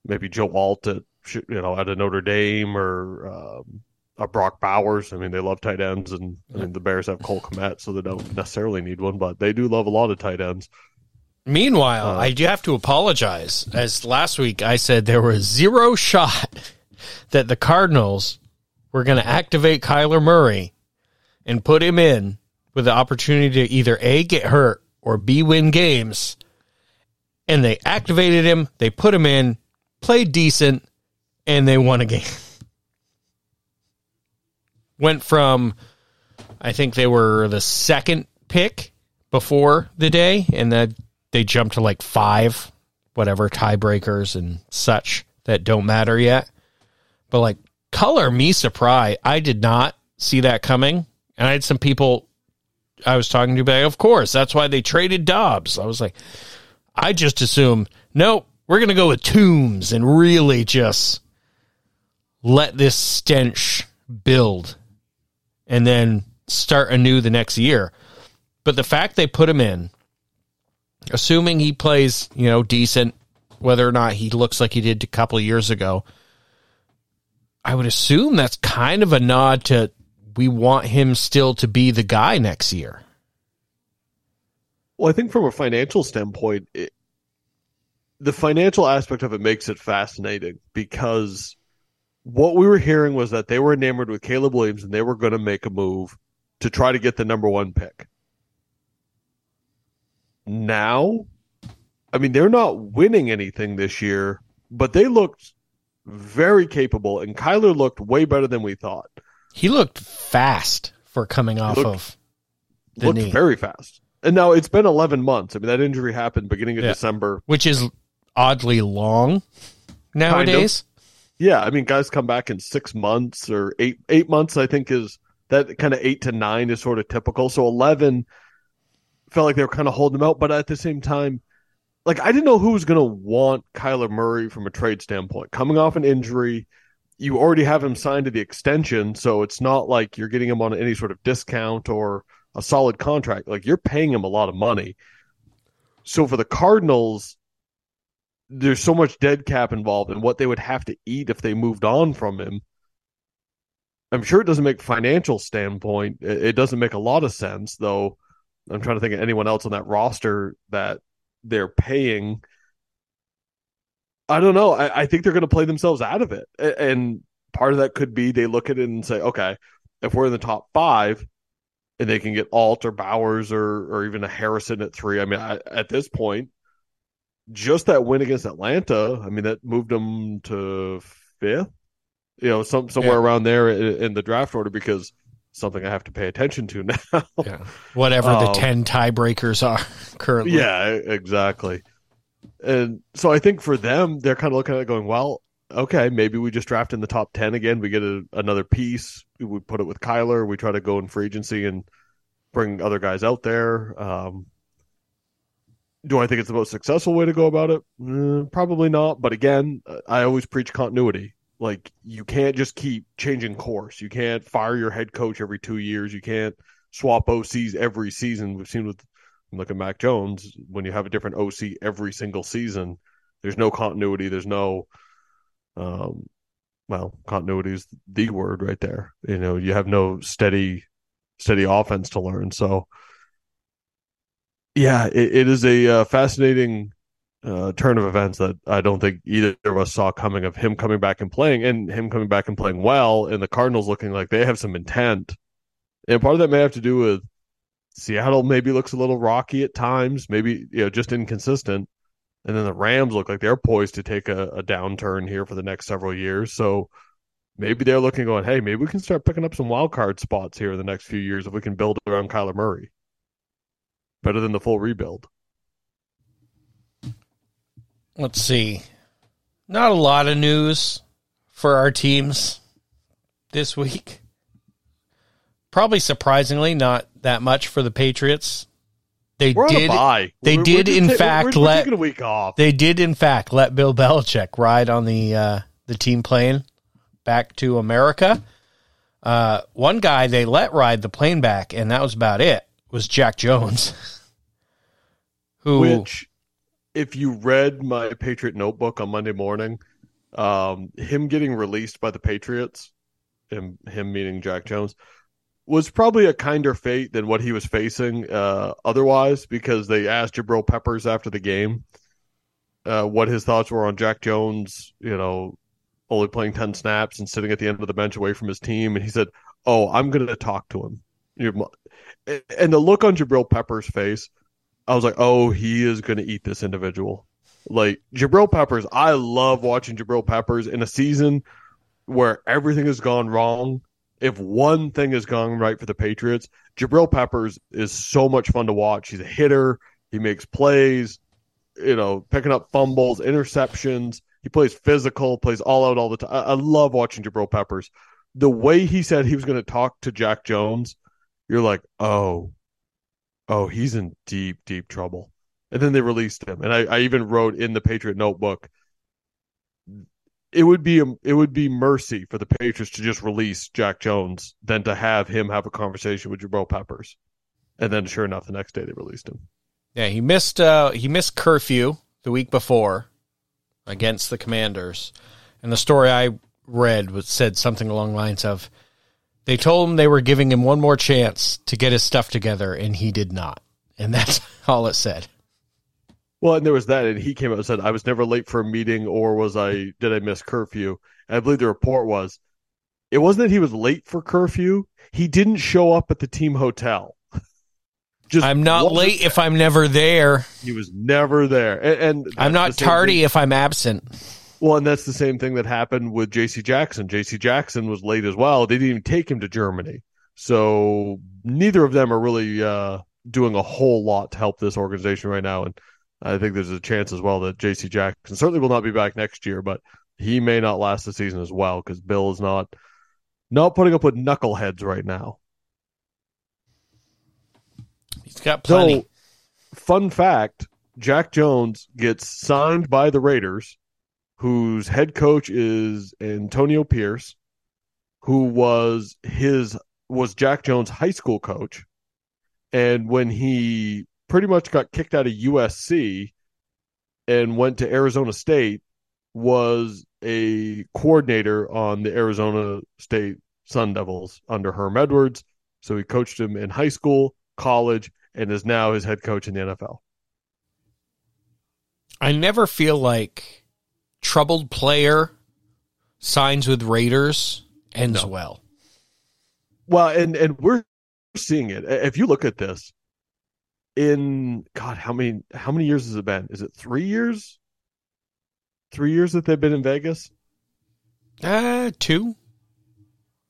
maybe Joe Alt at you know at a Notre Dame or um, a Brock Bowers. I mean, they love tight ends, and I mean the Bears have Cole Kmet, so they don't necessarily need one, but they do love a lot of tight ends. Meanwhile, Uh, I do have to apologize. As last week I said there was zero <laughs> shot that the Cardinals were going to activate Kyler Murray and put him in with the opportunity to either A, get hurt, or B, win games. And they activated him, they put him in, played decent, and they won a game. <laughs> Went from, I think they were the second pick before the day, and then they jumped to like five, whatever tiebreakers and such that don't matter yet. But like, color me surprised. I did not see that coming, and I had some people I was talking to, but of course that's why they traded Dobbs. I was like, I just assumed, nope, we're gonna go with Tombs and really just let this stench build, and then start anew the next year. But the fact they put him in, assuming he plays, you know, decent, whether or not he looks like he did a couple of years ago, I would assume that's kind of a nod to we want him still to be the guy next year. Well, I think from a financial standpoint, it, the financial aspect of it makes it fascinating because what we were hearing was that they were enamored with Caleb Williams and they were going to make a move to try to get the number one pick. Now, I mean, they're not winning anything this year, but they looked very capable, and Kyler looked way better than we thought. He looked fast for coming off looked- of the Looked knee, very fast. And now it's been 11 months. I mean, that injury happened beginning of Yeah. December. which is oddly long nowadays. Yeah, I mean, guys come back in six months or eight eight months. I think is that kind of eight to nine is sort of typical. So eleven felt like they were kind of holding him out, but at the same time, like I didn't know who was going to want Kyler Murray from a trade standpoint. Coming off an injury, you already have him signed to the extension, so it's not like you're getting him on any sort of discount or a solid contract. Like you're paying him a lot of money. So for the Cardinals, there's so much dead cap involved in what they would have to eat if they moved on from him. I'm sure it doesn't make financial standpoint. It, it doesn't make a lot of sense, though. I'm trying to think of anyone else on that roster that they're paying. I don't know. I, I think they're going to play themselves out of it, and part of that could be they look at it and say, okay, if we're in the top five, and they can get Alt or Bowers or or even a Harrison at three. I mean, I, at this point, just that win against Atlanta, I mean, that moved them to fifth, you know, some somewhere Yeah. around there in, in the draft order because something I have to pay attention to <laughs> now. Yeah. Whatever the Um, 10 tiebreakers are <laughs> currently. yeah, exactly. And so I think for them, they're kind of looking at it going, well, okay, maybe we just draft in the top 10 again. We get a, another piece. We put it with Kyler. We try to go in free agency and bring other guys out there. Um, do I think it's the most successful way to go about it? Mm, probably not. But again, I always preach continuity. Like you can't just keep changing course. You can't fire your head coach every two years. You can't swap OCs every season. We've seen with look at Mac Jones when you have a different OC every single season. There's no continuity. There's no, um, well, continuity is the word right there. You know, you have no steady, steady offense to learn. So, yeah, it, it is a uh, fascinating uh, turn of events that I don't think either of us saw coming of him coming back and playing and him coming back and playing well, and the Cardinals looking like they have some intent. And part of that may have to do with Seattle maybe looks a little rocky at times, maybe you know just inconsistent, and then the Rams look like they're poised to take a, a downturn here for the next several years. So maybe they're looking, going, hey, maybe we can start picking up some wild card spots here in the next few years if we can build around Kyler Murray. Better than the full rebuild. Let's see. Not a lot of news for our teams this week. Probably surprisingly, not that much for the Patriots. They We're did they We're- did we're in ta- fact we're let- a week off. They did, in fact, let Bill Belichick ride on the uh, the team plane back to America. Uh, one guy they let ride the plane back, and that was about it. Was Jack Jones, <laughs> who Which, if you read my Patriot Notebook on Monday morning, um, him getting released by the Patriots, him him meaning Jack Jones, was probably a kinder fate than what he was facing uh, otherwise, because they asked Jabril Peppers after the game uh, what his thoughts were on Jack Jones, you know, only playing ten snaps and sitting at the end of the bench away from his team, and he said, "Oh, I'm going to talk to him." You're And the look on Jabril Peppers' face, I was like, "Oh, he is going to eat this individual." Like Jabril Peppers, I love watching Jabril Peppers in a season where everything has gone wrong. If one thing has gone right for the Patriots, Jabril Peppers is so much fun to watch. He's a hitter. He makes plays, you know, picking up fumbles, interceptions. He plays physical, plays all out all the time. I, I love watching Jabril Peppers. The way he said he was going to talk to Jack Jones, you're like, oh, oh, he's in deep, deep trouble. And then they released him. And I, I even wrote in the Patriot notebook, it would be it would be mercy for the Patriots to just release Jack Jones than to have him have a conversation with Jabril Peppers. And then, sure enough, the next day they released him. yeah he missed uh, he missed curfew the week before against the Commanders, and the story I read was said something along the lines of they told him they were giving him one more chance to get his stuff together, and he did not, and <laughs> that's all it said. Well, and there was that, and he came out and said, "I was never late for a meeting, or was I? Did I miss curfew?" And I believe the report was, it wasn't that he was late for curfew; he didn't show up at the team hotel. <laughs> Just I'm not late if I'm never there. He was never there, and, and I'm not tardy thing- if I'm absent. Well, and that's the same thing that happened with J.C. Jackson. J.C. Jackson was late as well. They didn't even take him to Germany, So neither of them are really uh, doing a whole lot to help this organization right now. And I think there's a chance as well that JC Jackson certainly will not be back next year, but he may not last the season as well because Bill is not not putting up with knuckleheads right now. He's got plenty. So, fun fact Jack Jones gets signed by the Raiders, whose head coach is Antonio Pierce, who was his was Jack Jones' high school coach. And when he pretty much got kicked out of USC and went to Arizona State, was a coordinator on the Arizona State Sun Devils under Herm Edwards. So he coached him in high school, college, and is now his head coach in the NFL. I never feel like troubled player signs with Raiders ends No. well. Well, and and we're seeing it. If you look at this, in God, how many how many years has it been? Is it three years? Three years that they've been in Vegas. Uh, two.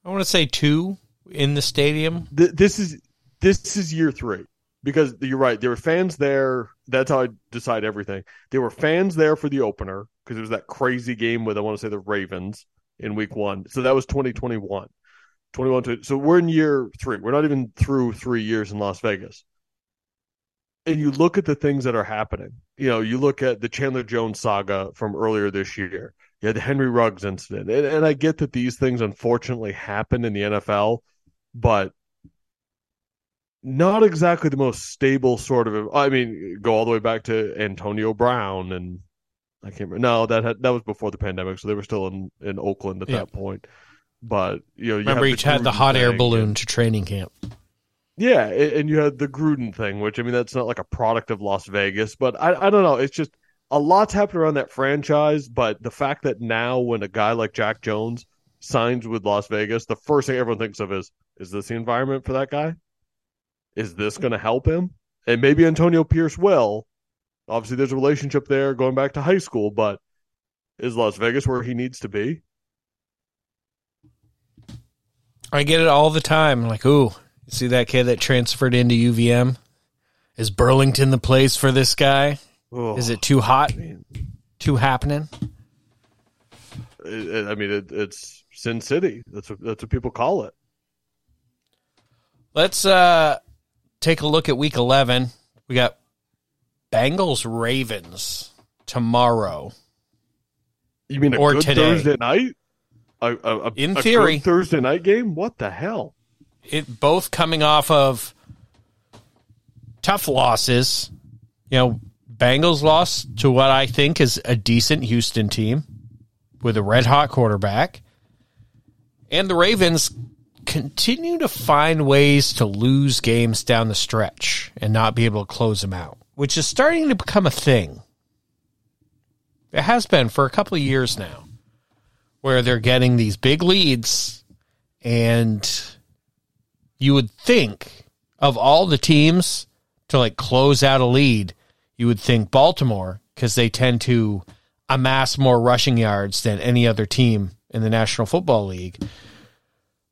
I want to say two in the stadium. Th- this is this is year three because you're right. There were fans there. That's how I decide everything. There were fans there for the opener because it was that crazy game with I want to say the Ravens in week one. So that was 2021. 21 to, so we're in year three. We're not even through three years in Las Vegas. And you look at the things that are happening. You know, you look at the Chandler Jones saga from earlier this year. You had the Henry Ruggs incident. And, and I get that these things unfortunately happen in the NFL, but not exactly the most stable sort of. I mean, go all the way back to Antonio Brown and I can't remember. No, that had, that was before the pandemic, so they were still in, in Oakland at Yeah. that point. But you know, you Remember, each had the hot air balloon to training camp. yeah, and you had the Gruden thing, which I mean, that's not like a product of Las Vegas, but I I don't know. It's just a lot's happened around that franchise. But the fact that now, when a guy like Jack Jones signs with Las Vegas, the first thing everyone thinks of is, is this the environment for that guy? Is this going to help him? And maybe Antonio Pierce will. Obviously, there's a relationship there going back to high school, but is Las Vegas where he needs to be? I get it all the time. Like, ooh, see that kid that transferred into UVM? Is Burlington the place for this guy? Oh, Is it too hot? Too happening? it, it- I mean, it, it's Sin City. That's what that's what people call it. Let's uh take a look at week 11. We got Bengals Ravens tomorrow. You mean a Or good today. Thursday night? A, a, a, In theory. Thursday night game? What the hell? It both coming off of tough losses. You know, Bengals lost to what I think is a decent Houston team with a red hot quarterback. And the Ravens continue to find ways to lose games down the stretch and not be able to close them out, which is starting to become a thing. It has been for a couple of years now, where they're getting these big leads, and you would think of all the teams to like close out a lead, you would think Baltimore because they tend to amass more rushing yards than any other team in the National Football League.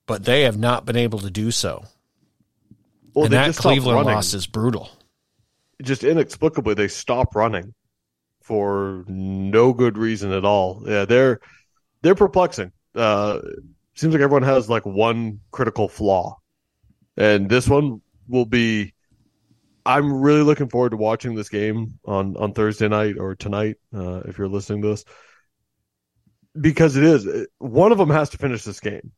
But they have not been able to do so. Well, and that Cleveland loss is brutal. Just inexplicably, they stop running for no good reason at all. Yeah, they're they're perplexing. Uh, seems like everyone has like one critical flaw, and this one will be. I'm really looking forward to watching this game on on Thursday night or tonight, uh, if you're listening to this, because it is one of them has to finish this game.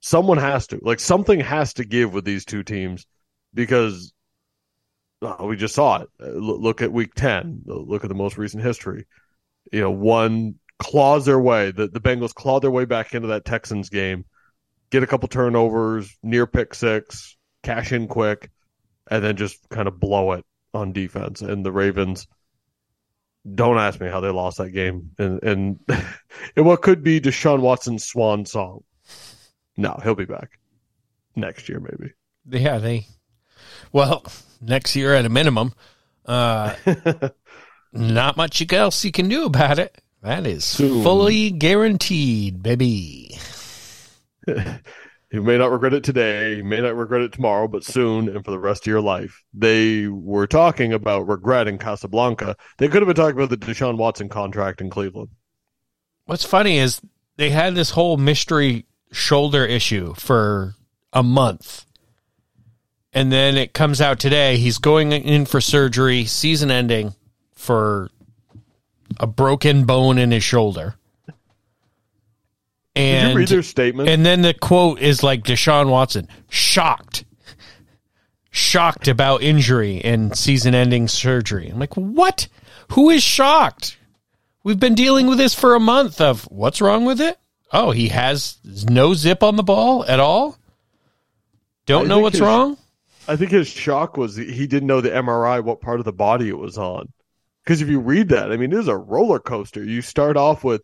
Someone has to like something has to give with these two teams because uh, we just saw it. Uh, look at week 10. Look at the most recent history. You know, one claws their way. The, the Bengals claw their way back into that Texans game, get a couple turnovers, near pick six, cash in quick, and then just kind of blow it on defense. And the Ravens, don't ask me how they lost that game. And, and, <laughs> and what could be Deshaun Watson's swan song. No, he'll be back next year, maybe. Yeah, they. Well, next year at a minimum. Uh, <laughs> not much else you can do about it. That is Soon. fully guaranteed, baby. <laughs> You may not regret it today, you may not regret it tomorrow, but soon and for the rest of your life. They were talking about regret in Casablanca. They could have been talking about the Deshaun Watson contract in Cleveland. What's funny is they had this whole mystery shoulder issue for a month. And then it comes out today he's going in for surgery, season ending for a broken bone in his shoulder. And Did you read their statement? and then the quote is like Deshaun Watson, shocked. Shocked about injury and season ending surgery. I'm like, what? Who is shocked? We've been dealing with this for a month of what's wrong with it? Oh, he has no zip on the ball at all? Don't I know what's his- wrong? I think his shock was he didn't know the MRI what part of the body it was on. Because if you read that, I mean, it is a roller coaster. You start off with,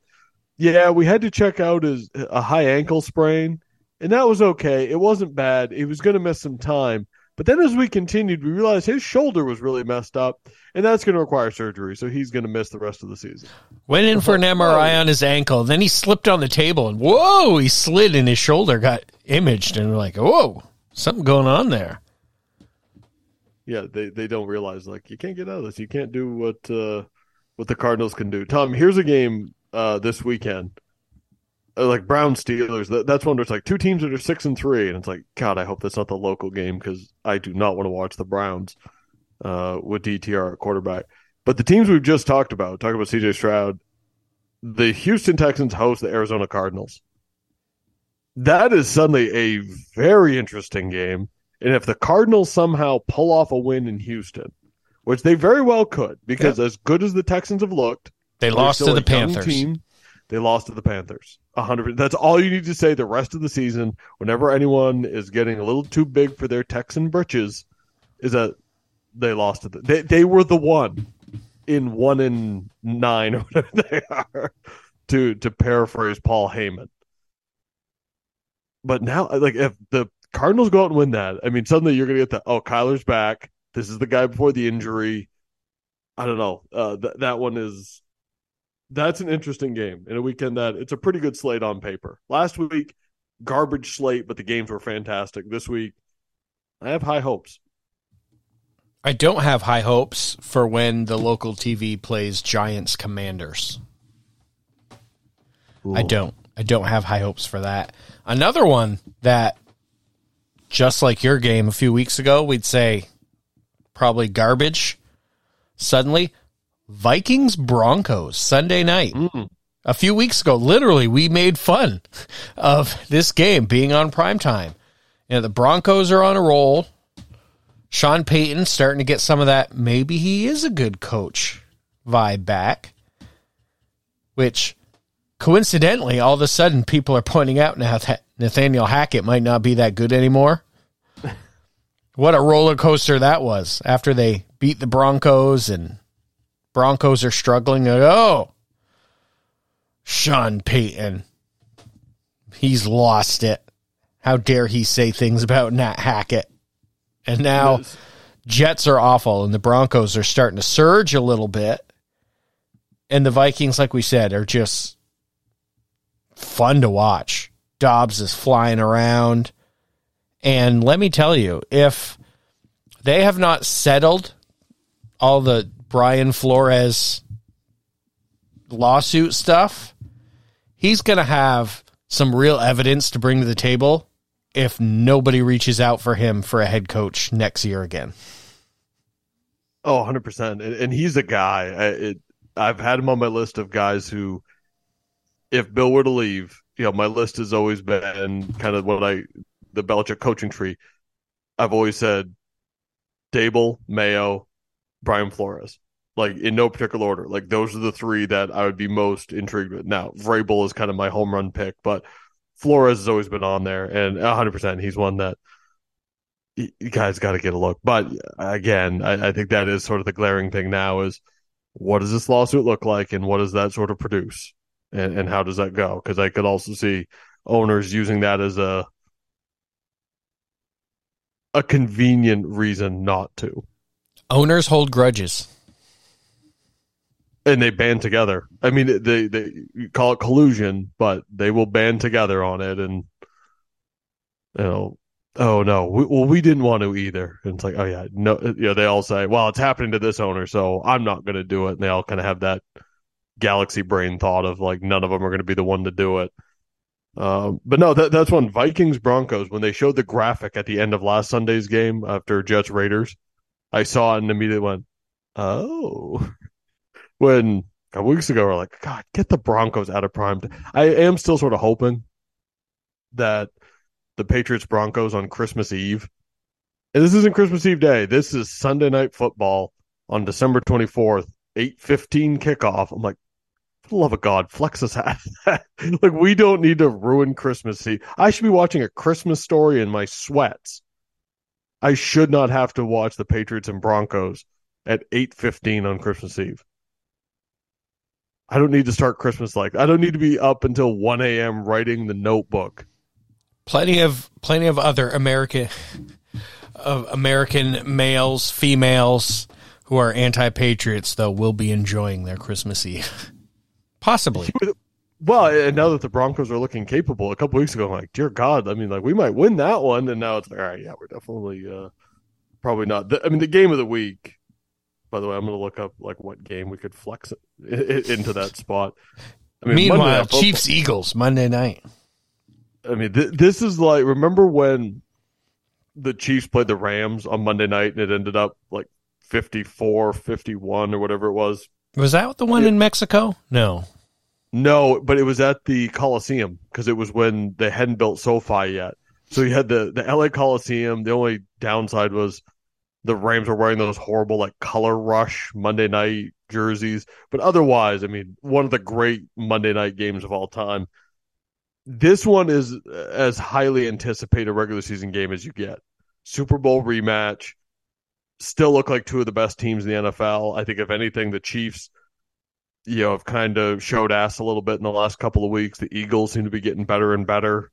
yeah, we had to check out his a high ankle sprain, and that was okay. It wasn't bad. He was going to miss some time, but then as we continued, we realized his shoulder was really messed up, and that's going to require surgery. So he's going to miss the rest of the season. Went in for an MRI on his ankle. Then he slipped on the table and whoa, he slid and his shoulder got imaged. And we're like, whoa, something going on there. Yeah, they, they don't realize like you can't get out of this. You can't do what uh, what the Cardinals can do. Tom, here's a game uh, this weekend, like Brown Steelers. That, that's one where it's like two teams that are six and three, and it's like God, I hope that's not the local game because I do not want to watch the Browns uh, with DTR at quarterback. But the teams we've just talked about, talking about CJ Stroud, the Houston Texans host the Arizona Cardinals. That is suddenly a very interesting game. And if the Cardinals somehow pull off a win in Houston, which they very well could, because as good as the Texans have looked, They lost to the Panthers. Team, they lost to the Panthers. A hundred. That's all you need to say. The rest of the season, whenever anyone is getting a little too big for their Texan britches, is that they lost the. They they were the one in one in nine <laughs> or whatever they are. To to paraphrase Paul Heyman. But now, like, if the Cardinals go out and win that, I mean, suddenly you're going to get the oh, Kyler's back. This is the guy before the injury. I don't know. Uh, th- that one is that's an interesting game in a weekend that it's a pretty good slate on paper. Last week, garbage slate, but the games were fantastic. This week, I have high hopes. I don't have high hopes for when the local TV plays Giants Commanders. I don't. I don't have high hopes for that. Another one that, just like your game a few weeks ago, we'd say probably garbage. Suddenly, Vikings Broncos Sunday night. Mm. A few weeks ago, literally, we made fun of this game being on prime time. You know, the Broncos are on a roll. Sean Payton starting to get some of that. Maybe he is a good coach vibe back, which coincidentally, all of a sudden, people are pointing out now that Nathaniel Hackett might not be that good anymore. <laughs> what a roller coaster that was after they beat the Broncos and Broncos are struggling. Like, oh, Sean Payton, he's lost it. How dare he say things about Nat Hackett? And now Jets are awful, and the Broncos are starting to surge a little bit. And the Vikings, like we said, are just fun to watch. Dobbs is flying around. And let me tell you, if they have not settled all the Brian Flores lawsuit stuff, he's going to have some real evidence to bring to the table if nobody reaches out for him for a head coach next year again. Oh, 100%. And, he's a guy. It, I've had him on my list of guys who, if Bill were to leave, you know, my list has always been kind of what I, the Belichick coaching tree. I've always said Vrabel, Mayo, Brian Flores. Like in no particular order. Like those are the three that I would be most intrigued with. Now, Vrabel is kind of my home run pick, but Flores has always been on there, and 100% he's one that you you guys got to get a look. But again, I, I think that is sort of the glaring thing now is what does this lawsuit look like, and what does that sort of produce, and, and how does that go? Because I could also see owners using that as a a convenient reason not to, Owners hold grudges. and they band together. I mean, they they call it collusion, but they will band together on it, and you know, oh no, we, well we didn't want to either. And it's like, oh yeah, no, you know, they all say, well, it's happening to this owner, so I'm not going to do it. And they all kind of have that galaxy brain thought of like none of them are going to be the one to do it. Um, but no, that, that's when Vikings Broncos when they showed the graphic at the end of last Sunday's game after Jets Raiders, I saw it and immediately went, oh. <laughs> When a weeks ago we're like, God, get the Broncos out of prime. I am still sort of hoping that the Patriots Broncos on Christmas Eve, and this isn't Christmas Eve day. This is Sunday night football on December twenty fourth, eight fifteen kickoff. I'm like, love of God, flex us out <laughs> like we don't need to ruin Christmas Eve. I should be watching a Christmas story in my sweats. I should not have to watch the Patriots and Broncos at eight fifteen on Christmas Eve. I don't need to start Christmas like I don't need to be up until one a.m. writing the notebook. Plenty of plenty of other American of American males, females who are anti-patriots though will be enjoying their Christmas Eve. <laughs> Possibly. Well, and now that the Broncos are looking capable, a couple weeks ago, I'm like, dear God, I mean, like we might win that one, and now it's like, all right, yeah, we're definitely uh, probably not. The, I mean, the game of the week. By the way, I'm going to look up like what game we could flex it, into that spot. I mean, Meanwhile, Chiefs Eagles Monday night. I mean, th- this is like remember when the Chiefs played the Rams on Monday night and it ended up like 54 51 or whatever it was. Was that the one in Mexico? No. No, but it was at the Coliseum because it was when they hadn't built SoFi yet. So you had the the LA Coliseum. The only downside was the Rams were wearing those horrible like color rush Monday night jerseys. But otherwise, I mean, one of the great Monday night games of all time. This one is as highly anticipated regular season game as you get. Super Bowl rematch. Still look like two of the best teams in the NFL. I think if anything, the Chiefs you know, have kind of showed ass a little bit in the last couple of weeks. The Eagles seem to be getting better and better.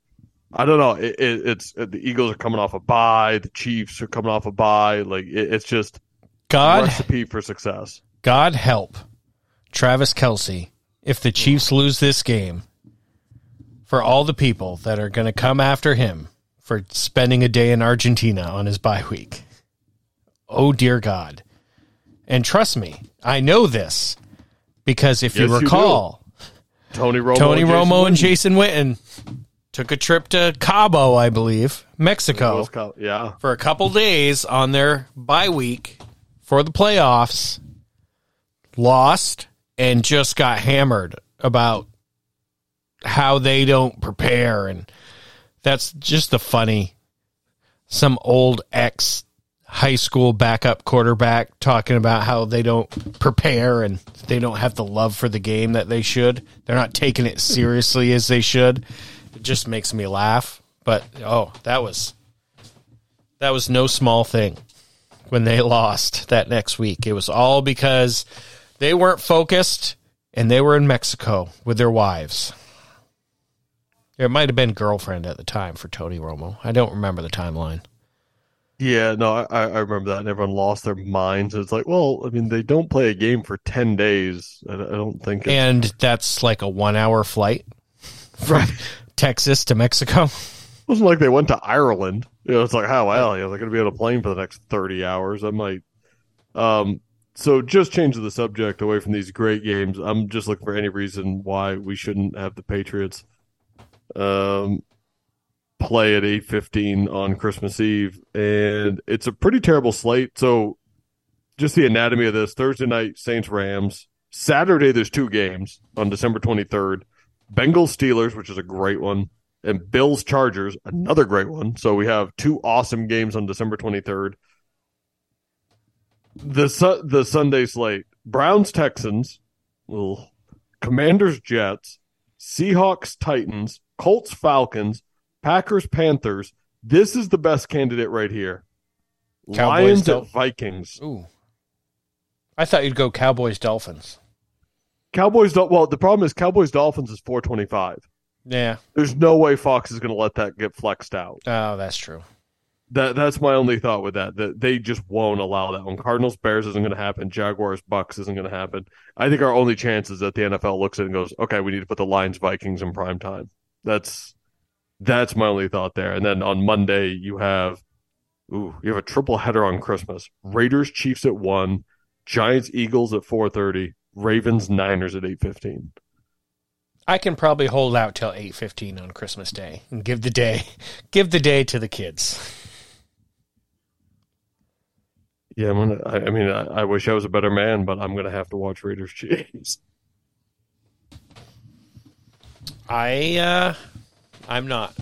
I don't know. It, it, it's uh, the Eagles are coming off a bye. The Chiefs are coming off a bye. Like it, it's just God recipe for success. God help Travis Kelce if the Chiefs lose this game. For all the people that are going to come after him for spending a day in Argentina on his bye week. Oh dear God! And trust me, I know this because if yes, you recall, you Tony Romo, Tony and Romo and Jason Witten took a trip to Cabo, I believe, Mexico, yeah, for a couple days on their bye week for the playoffs. Lost and just got hammered about how they don't prepare, and that's just the funny. Some old ex high school backup quarterback talking about how they don't prepare and they don't have the love for the game that they should. They're not taking it seriously as they should. It just makes me laugh. But oh, that was that was no small thing when they lost that next week. It was all because they weren't focused and they were in Mexico with their wives. It might have been girlfriend at the time for Tony Romo. I don't remember the timeline. Yeah, no, I, I remember that, and everyone lost their minds. It's like, well, I mean, they don't play a game for ten days. I, I don't think, and that's like a one-hour flight <laughs> from Texas to Mexico. It wasn't like they went to Ireland. You know, it's like, how oh, well, you know, they're going to be on a plane for the next thirty hours. I might. Um, so just change the subject away from these great games. I'm just looking for any reason why we shouldn't have the Patriots. Um, play at 8:15 on Christmas Eve and it's a pretty terrible slate. So just the anatomy of this Thursday night Saints Rams, Saturday there's two games on December 23rd. Bengals Steelers, which is a great one, and Bills Chargers, another great one. So we have two awesome games on December 23rd. The su- the Sunday slate: Browns Texans, Commanders Jets, Seahawks Titans, Colts Falcons, Packers, Panthers. This is the best candidate right here. Cowboys, Lions at Vikings. Ooh. I thought you'd go Cowboys, Dolphins. Cowboys, well, the problem is Cowboys, Dolphins is 425. Yeah. There's no way Fox is going to let that get flexed out. Oh, that's true. That That's my only thought with that. That they just won't allow that one. Cardinals, Bears isn't going to happen. Jaguars, Bucs isn't going to happen. I think our only chance is that the NFL looks at it and goes, okay, we need to put the Lions, Vikings in prime time. That's That's my only thought there. And then on Monday you have ooh, you have a triple header on Christmas. Raiders Chiefs at 1, Giants Eagles at 4:30, Ravens Niners at 8:15. I can probably hold out till 8:15 on Christmas Day and give the day <laughs> give the day to the kids. Yeah, I'm gonna. I, I mean, I, I wish I was a better man, but I'm gonna have to watch Raiders <laughs> Chiefs. I uh I'm not.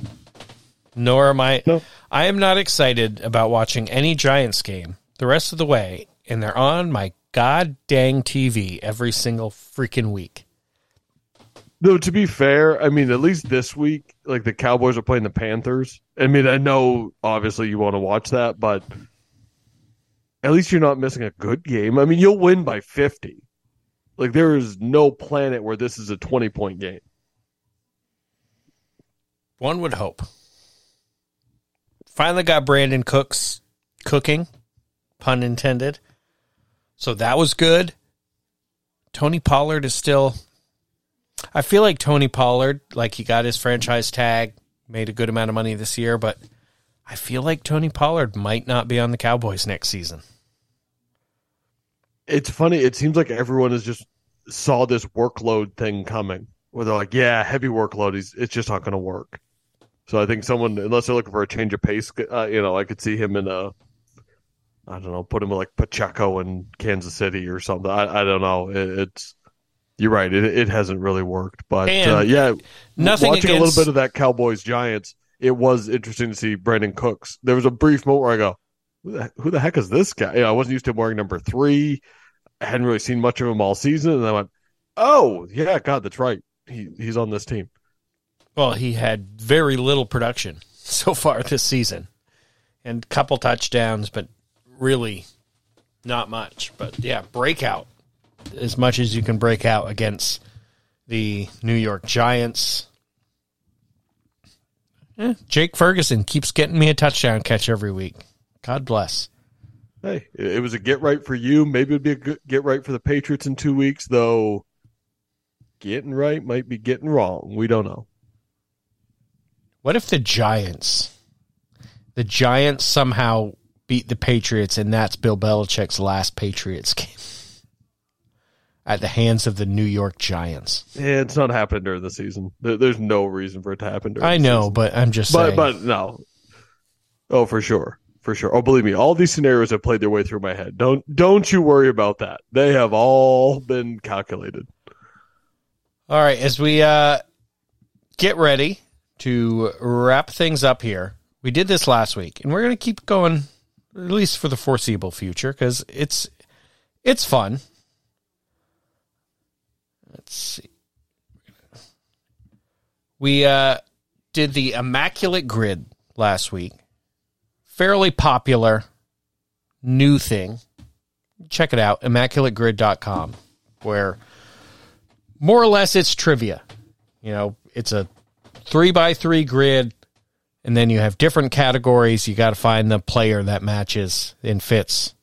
Nor am I No. I am not excited about watching any Giants game the rest of the way, and they're on my god dang TV every single freaking week. Though to be fair, I mean, at least this week, like the Cowboys are playing the Panthers. I mean, I know obviously you want to watch that, but at least you're not missing a good game. I mean, you'll win by 50. Like there is no planet where this is a 20 point game. One would hope. Finally got Brandin Cooks cooking, pun intended. So that was good. Tony Pollard is still. I feel like Tony Pollard, like he got his franchise tag, made a good amount of money this year, but I feel like Tony Pollard might not be on the Cowboys next season. It's funny. It seems like everyone has just saw this workload thing coming where they're like, yeah, heavy workload. He's, it's just not going to work. So I think someone, unless they're looking for a change of pace, uh, you know, I could see him in a, I don't know, put him like Pacheco in Kansas City or something. I, I don't know. It, it's, you're right. It, it hasn't really worked, but uh, yeah, nothing watching a little bit of that Cowboys Giants, it was interesting to see Brandin Cooks. There was a brief moment where I go, who the, who the heck is this guy? You know, I wasn't used to him wearing number three. I hadn't really seen much of him all season, and I went, oh yeah, God, that's right. He he's on this team. Well, he had very little production <laughs> so far this season, and couple touchdowns, but really not much. But yeah, breakout as much as you can break out against the New York Giants. Eh, Jake Ferguson keeps getting me a touchdown catch every week. God bless. Hey, it, was a get right for you. Maybe it'd be a get right for the Patriots in two weeks, though. Getting right might be getting wrong. We don't know. What if the Giants, the Giants somehow beat the Patriots, and that's Bill Belichick's last Patriots game <laughs> at the hands of the New York Giants? Yeah, it's not happening during the season. There, there's no reason for it to happen during. I know, season. but I'm just but saying. but no. Oh, for sure, for sure. Oh, believe me, all these scenarios have played their way through my head. Don't don't you worry about that. They have all been calculated. All right, as we uh, get ready to wrap things up here, we did this last week, and we're going to keep going at least for the foreseeable future because it's it's fun. Let's see. We uh, did the Immaculate Grid last week. Fairly popular new thing. Check it out, immaculategrid.com, where more or less it's trivia. You know, it's a three by three grid, and then you have different categories. You got to find the player that matches and fits.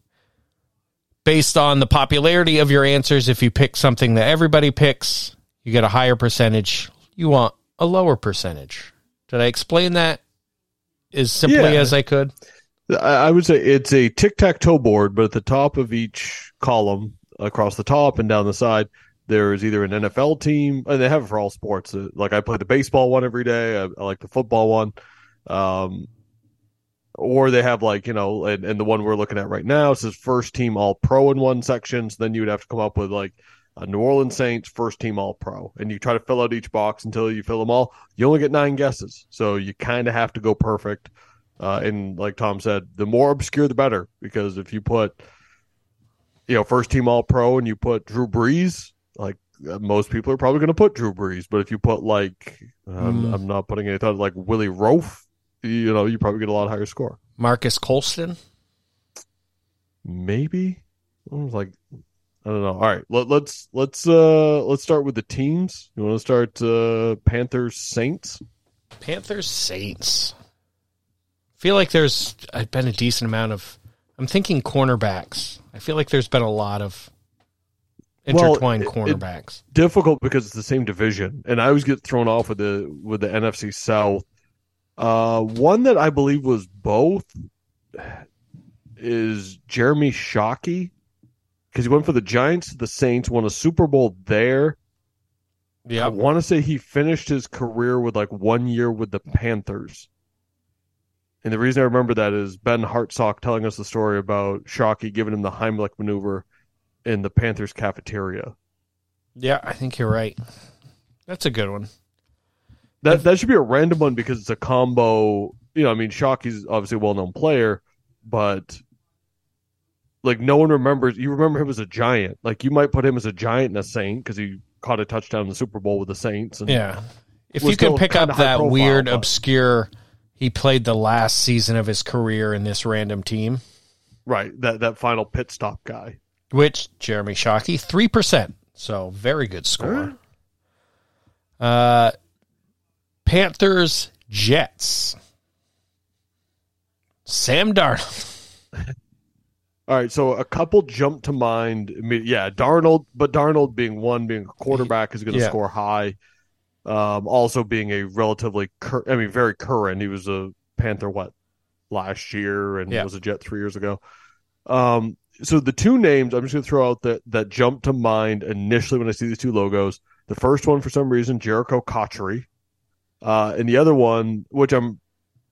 Based on the popularity of your answers, if you pick something that everybody picks, you get a higher percentage. You want a lower percentage. Did I explain that as simply Yeah. as I could? I I would say it's a tic tac toe board, but at the top of each column, across the top and down the side, there is either an NFL team, and they have it for all sports. Uh, Like I play the baseball one every day. I, I like the football one. Um, or they have like you know, and, and the one we're looking at right now says first team All Pro in one section. So then you would have to come up with like a New Orleans Saints first team All Pro, and you try to fill out each box until you fill them all. You only get nine guesses, so you kind of have to go perfect. Uh, and like Tom said, the more obscure the better, because if you put, you know, first team All Pro and you put Drew Brees, like uh, most people are probably going to put Drew Brees. But if you put like, um, Mm. I'm not putting any thought like Willie Roaf, you know, you probably get a lot higher score. Marques Colston? Maybe I was like, I don't know. All right, let, let's let's uh let's start with the teams. You want to start uh Panthers Saints? Panthers Saints. Feel like there's been a decent amount of. I'm thinking cornerbacks. I feel like there's been a lot of intertwined it- it- cornerbacks. difficult because it's the same division, and I always get thrown off with the with the NFC South Uh, one that I believe was both is Jeremy Shockey because he went for the Giants, the Saints, won a Super Bowl there. Yeah, I want to say he finished his career with like one year with the Panthers. And the reason I remember that is Ben Hartsock telling us the story about Shockey giving him the Heimlich maneuver in the Panthers cafeteria. Yeah, I think you're right. That's a good one. That that should be a random one because it's a combo. You know, I mean, Shockey's obviously a well known player, but like no one remembers. You remember him as a giant. Like you might put him as a giant and a Saint because he caught a touchdown in the Super Bowl with the Saints. And Yeah. If you can pick up that profile, weird, but- obscure, he played the last season of his career in this random team, right, that that final pit stop guy. Which Jeremy Shockey, 3%. So very good score. Uh, Panthers, Jets. Sam Darnold. <laughs> All right, so a couple jump to mind. I mean, yeah, Darnold, but Darnold being one, being a quarterback is going to Yeah. score high. Um, also being a relatively, cur- I mean, very current. He was a Panther what last year and Yeah. was a Jet three years ago. Um, so the two names I'm just going to throw out that that jump to mind initially when I see these two logos. The first one, for some reason, Jerricho Cotchery, uh, and the other one, which I'm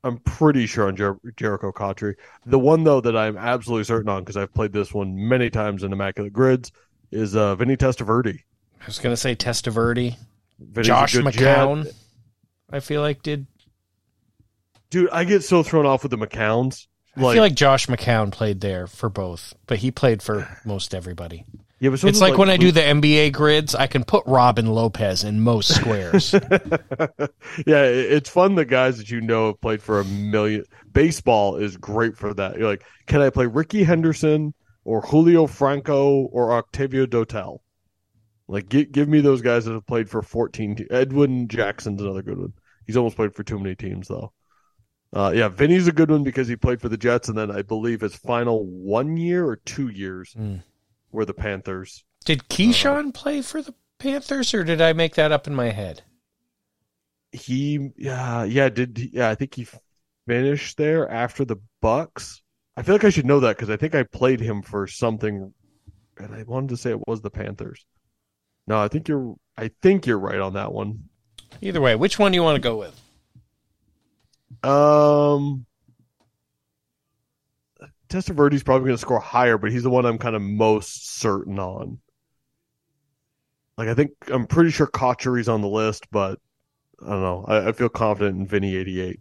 I'm pretty sure on Jer- Jerricho Cotchery. The one though that I'm absolutely certain on because I've played this one many times in Immaculate Grids is uh, Vinny Testaverde. I was going to say Testaverde. Vinny's Josh McCown, jet. I feel like did. dude. I get so thrown off with the McCowns. I feel like Josh McCown played there for both, but he played for most everybody. yeah, but It's does, like, when I do the NBA grids, I can put Robin Lopez in most squares. <laughs> yeah, it's fun. The guys that you know have played for a million. Baseball is great for that. You're like, can I play Rickey Henderson or Julio Franco or Octavio Dotel? Like, gi- give me those guys that have played for 14. Te- Edwin Jackson's another good one. He's almost played for too many teams though. Uh, yeah, Vinny's a good one because he played for the Jets, and then I believe his final one year or two years Hmm. were the Panthers. did Keyshawn play for the Panthers, or did I make that up in my head? he yeah yeah did yeah i think he finished there after the bucks i feel like i should know that because i think i played him for something and i wanted to say it was the panthers no i think you're i think you're right on that one Either way, which one do you want to go with? Um Testaverde's probably going to score higher, but he's the one I'm kind of most certain on. Like I think I'm pretty sure Cotchery's on the list, but I don't know. I, I feel confident in Vinny 88.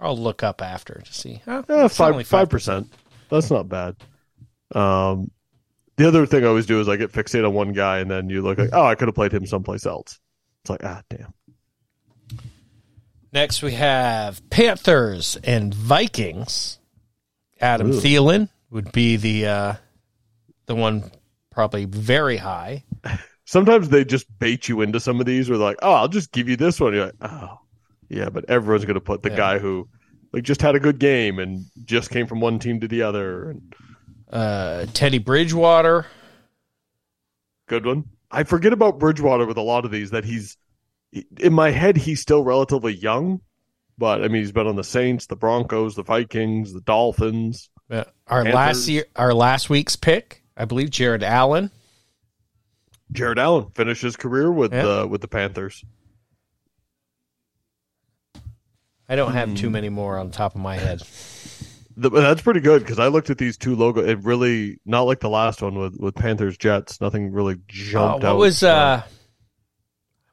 I'll look up after to see. Huh, Yeah, only five five percent. That's not bad. Um, the other thing I always do is I get fixated on one guy, and then you look like, oh, I could have played him someplace else. It's like, ah, damn. Next, we have Panthers and Vikings. Adam Ooh. Thielen would be the uh, the one probably very high. <laughs> Sometimes they just bait you into some of these, where they're like, oh, I'll just give you this one. You're like, oh, yeah, but everyone's going to put the Yeah. guy who like just had a good game and just came from one team to the other. And Uh, Teddy Bridgewater. good one. I forget about Bridgewater with a lot of these that he's in my head he's still relatively young, but I mean he's been on the Saints, the Broncos, the Vikings, the Dolphins. Uh, our Panthers. last year, our last week's pick, I believe, Jared Allen. Jared Allen finished his career with Yeah. the with the Panthers. I don't have too Hmm. many more on top of my head. <laughs> The, that's pretty good because I looked at these two logos. It really not like the last one with with Panthers Jets. Nothing really Uh, jumped what out. was uh,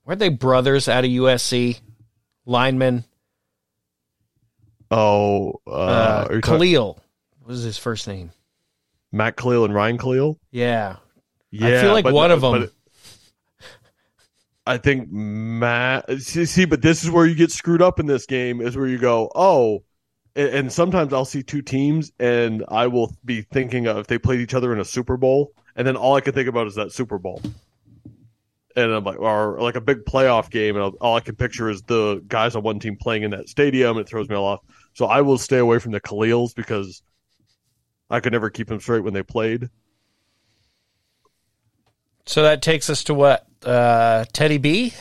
were they brothers out of USC? Lineman oh uh, uh, are you talking- Kalil. What was his first name? Matt Kalil and Ryan Kalil? Yeah, Yeah, I feel like but- one of them- I think Matt. See, see, but this is where you get screwed up in this game. Is where you go, oh, and, and sometimes I'll see two teams, and I will be thinking of if they played each other in a Super Bowl, and then all I can think about is that Super Bowl, and I'm like, or like a big playoff game, and I'll, all I can picture is the guys on one team playing in that stadium, and it throws me all off. So I will stay away from the Kalils because I could never keep them straight when they played. so that takes us to what? Uh, Teddy B.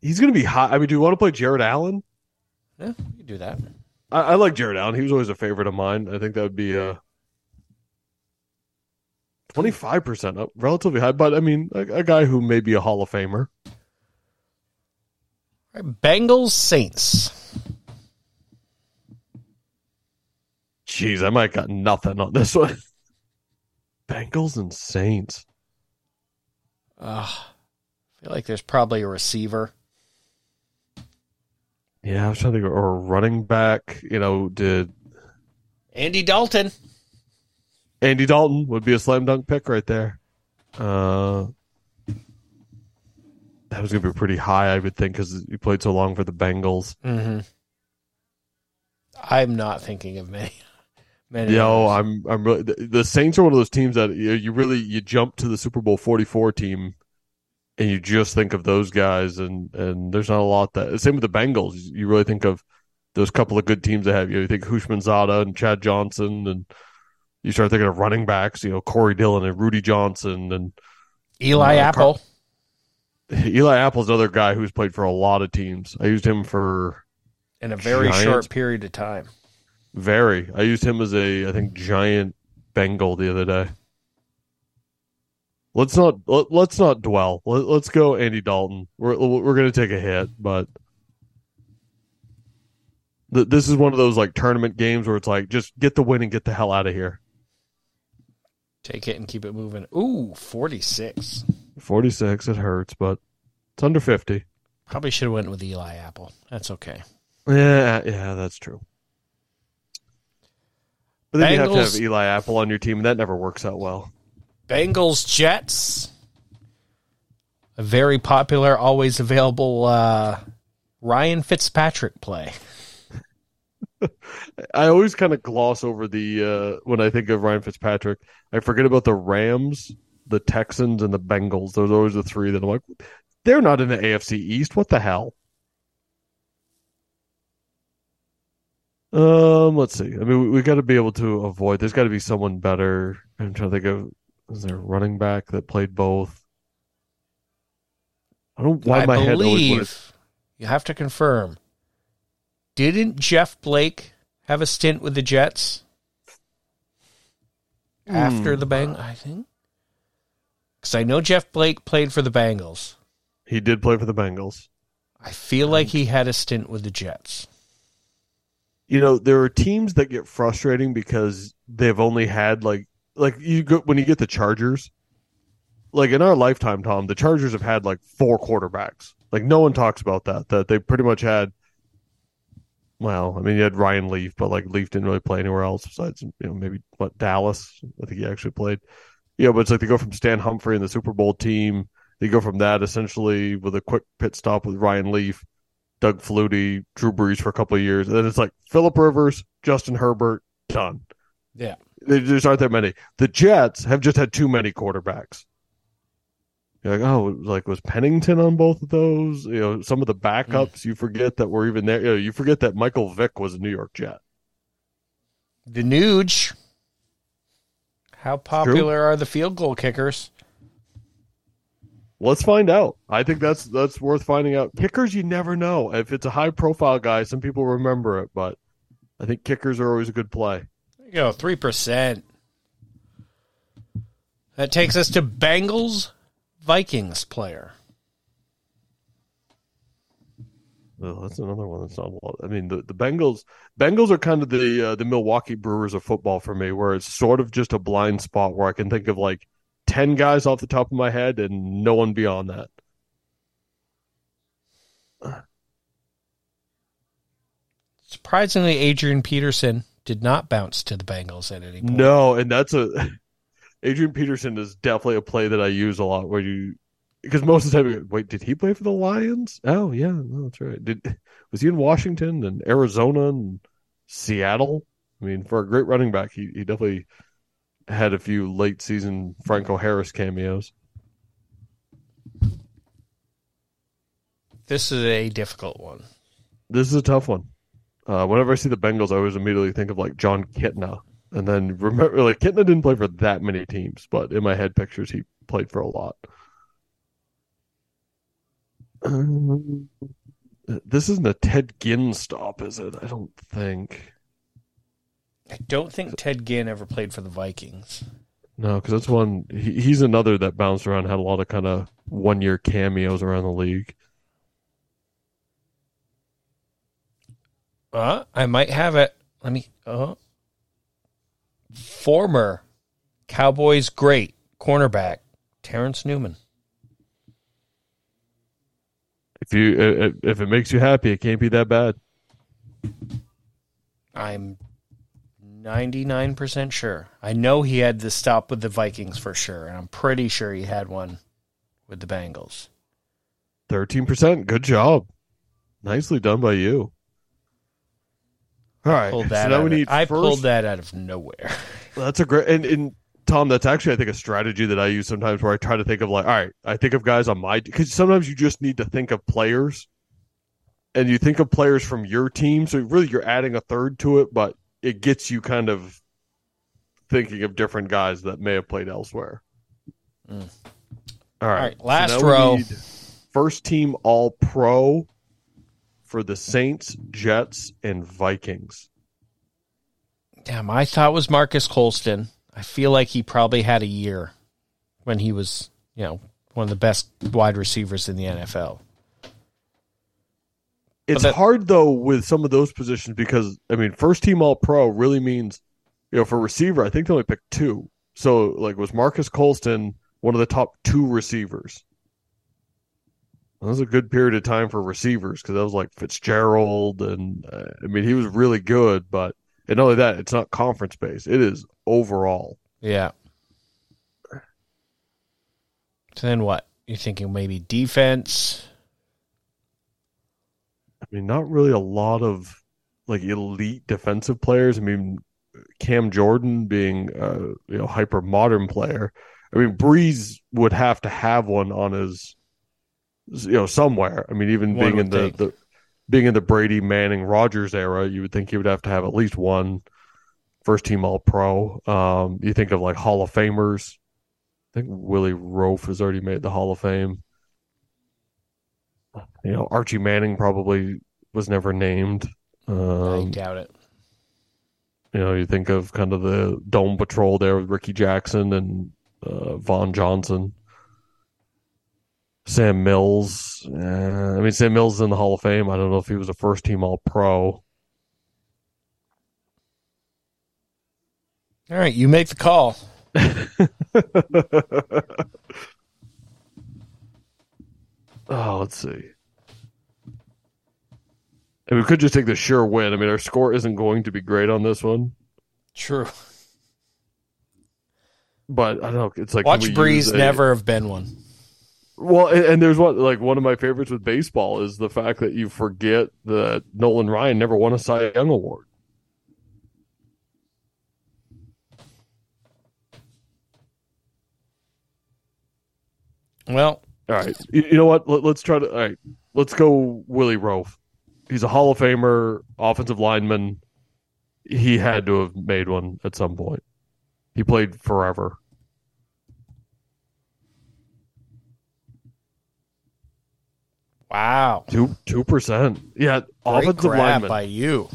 He's going to be hot. I mean, do you want to play Jared Allen? Yeah, you can do that. I, I like Jared Allen. He was always a favorite of mine. I think that would be uh twenty five percent up, relatively high. But I mean, a, a guy who may be a Hall of Famer. Right, Bengals Saints. Jeez, I might got nothing on this one. <laughs> Bengals and Saints. Uh, I feel like there's probably a receiver. Yeah, I was trying to think, or a running back. You know, did Andy Dalton. Andy Dalton would be a slam dunk pick right there. Uh, that was going to be pretty high, I would think, because he played so long for the Bengals. Mm-hmm. I'm not thinking of many. <laughs> many Yo, others. I'm I'm really the, the Saints are one of those teams that you, you really you jump to the Super Bowl 44 team and you just think of those guys and and there's not a lot that same with the Bengals. You really think of those couple of good teams they have. You, know, you think Houshmandzadeh and Chad Johnson and you start thinking of running backs, you know, Corey Dillon and Rudi Johnson and Eli uh, Apple. Eli Apple's another guy who's played for a lot of teams. I used him for in a very Giants. short period of time. very. I used him as a I think giant Bengal the other day. Let's not let, let's not dwell. Let, let's go Andy Dalton. We're we're going to take a hit, but th- this is one of those like tournament games where it's like just get the win and get the hell out of here. Take it and keep it moving. Ooh, 46. 46 it hurts, but it's under 50. Probably should have went with Eli Apple. That's okay. Yeah, yeah, that's true. But then you have to have Eli Apple on your team, and that never works out well. Bengals Jets. A very popular, always available uh, Ryan Fitzpatrick play. <laughs> I always kind of gloss over the uh, when I think of Ryan Fitzpatrick. I forget about the Rams, the Texans, and the Bengals. Those are always the three that I'm like, they're not in the AFC East. What the hell? Um, let's see. I mean, we, we got to be able to avoid. There's got to be someone better. I'm trying to think of. Is there a running back that played both? I don't. Why I my head always you have to confirm. Didn't Jeff Blake have a stint with the Jets after Hmm. the Bang? I think because I know Jeff Blake played for the Bengals. He did play for the Bengals. I feel like he had a stint with the Jets. you know there are teams that get frustrating because they've only had like like you go when you get the chargers like in our lifetime tom the chargers have had like four quarterbacks like no one talks about that that they pretty much had well i mean you had ryan leaf but like leaf didn't really play anywhere else besides you know maybe what dallas i think he actually played you know but it's like they go from stan humphries and the super bowl team they go from that essentially with a quick pit stop with ryan leaf Doug Flutie, Drew Brees for a couple of years. And then it's like Philip Rivers, Justin Herbert, done. Yeah. There just aren't that many. The Jets have just had too many quarterbacks. You're like, oh, like was Pennington on both of those? You know, some of the mm. backups you forget that were even there. You, know, you forget that Michael Vick was a New York Jet. The Nuge. How popular are the field goal kickers? Let's find out. I think that's that's worth finding out. Kickers, you never know. If it's a high profile guy, some people remember it, but I think kickers are always a good play. There you go, three percent. That takes us to Bengals Vikings player. Oh, that's another one that's not a lot. I mean, the, the Bengals Bengals are kind of the uh, the Milwaukee Brewers of football for me, where it's sort of just a blind spot where I can think of like ten guys off the top of my head and no one beyond that. Surprisingly, Adrian Peterson did not bounce to the Bengals at any point. No, and that's a Adrian Peterson is definitely a play that I use a lot. Where you because most of the time, you go, wait, did he play for the Lions? Oh yeah, no, that's right. Did was he in Washington and Arizona and Seattle? I mean, for a great running back, he he definitely had a few late season Franco Harris cameos. This is a difficult one. This is a tough one. Uh, whenever I see the Bengals, I always immediately think of like Jon Kitna, and then remember like Kitna didn't play for that many teams, but in my head pictures he played for a lot. Um, this isn't a Ted Ginn stop, is it? I don't think. I don't think Ted Ginn ever played for the Vikings. No, because that's one. He, he's another that bounced around, had a lot of kind of one year cameos around the league. Uh, I might have it. Let me. Uh, former Cowboys great cornerback Terrence Newman. If you uh, uh, if it makes you happy, it can't be that bad. I'm 99% sure. I know he had the stop with the Vikings for sure, and I'm pretty sure he had one with the Bengals. 13%. Good job. Nicely done by you. All right. Pulled that so now we of- need I first, pulled that out of nowhere. <laughs> Well, That's a great and, and Tom, that's actually I think a strategy that I use sometimes where I try to think of like, all right, I think of guys on my because sometimes you just need to think of players, and you think of players from your team, so really you're adding a third to it, but it gets you kind of thinking of different guys that may have played elsewhere. Mm. All right, right, last we row. first team All Pro for the Saints, Jets, and Vikings. Damn, I thought it was Marques Colston. I feel like he probably had a year when he was, you know, one of the best wide receivers in the NFL. It's that- hard though with some of those positions because I mean, first team All Pro really means, you know, for receiver, I think they only picked two. So like, was Marques Colston one of the top two receivers? That was a good period of time for receivers because that was like Fitzgerald, and uh, I mean, he was really good. But and not only that, it's not conference based; it is overall. Yeah. So then what? You're thinking maybe defense? I mean, not really a lot of like elite defensive players. I mean, Cam Jordan being a you know hyper modern player. I mean, Brees would have to have one on his you know somewhere. I mean, even One being in the, the being in the Brady Manning Rodgers era, you would think he would have to have at least one first team All Pro. Um, you think of like Hall of Famers. I think Willie Roaf has already made the Hall of Fame. You know, Archie Manning probably was never named. I Um, doubt it. you know, you think of kind of the Dome Patrol there with Rickey Jackson and uh, Vaughn Johnson. Sam Mills. Uh, I mean, Sam Mills is in the Hall of Fame. I don't know if he was a first team All Pro. All right, you make the call. <laughs> oh, let's see. And we could just take the sure win. I mean, our score isn't going to be great on this one, True. but I don't know. It's like Watch Brees never have been one. Well, and, and there's one like one of my favorites with baseball is the fact that you forget that Nolan Ryan never won a Cy Young award. Well, All right, you, you know what? Let, us try to. All right, let's go. Willie Roaf. He's a Hall of Famer, offensive lineman. He had to have made one at some point. He played forever. Wow. Two two percent. Yeah, Great offensive grab lineman. by you.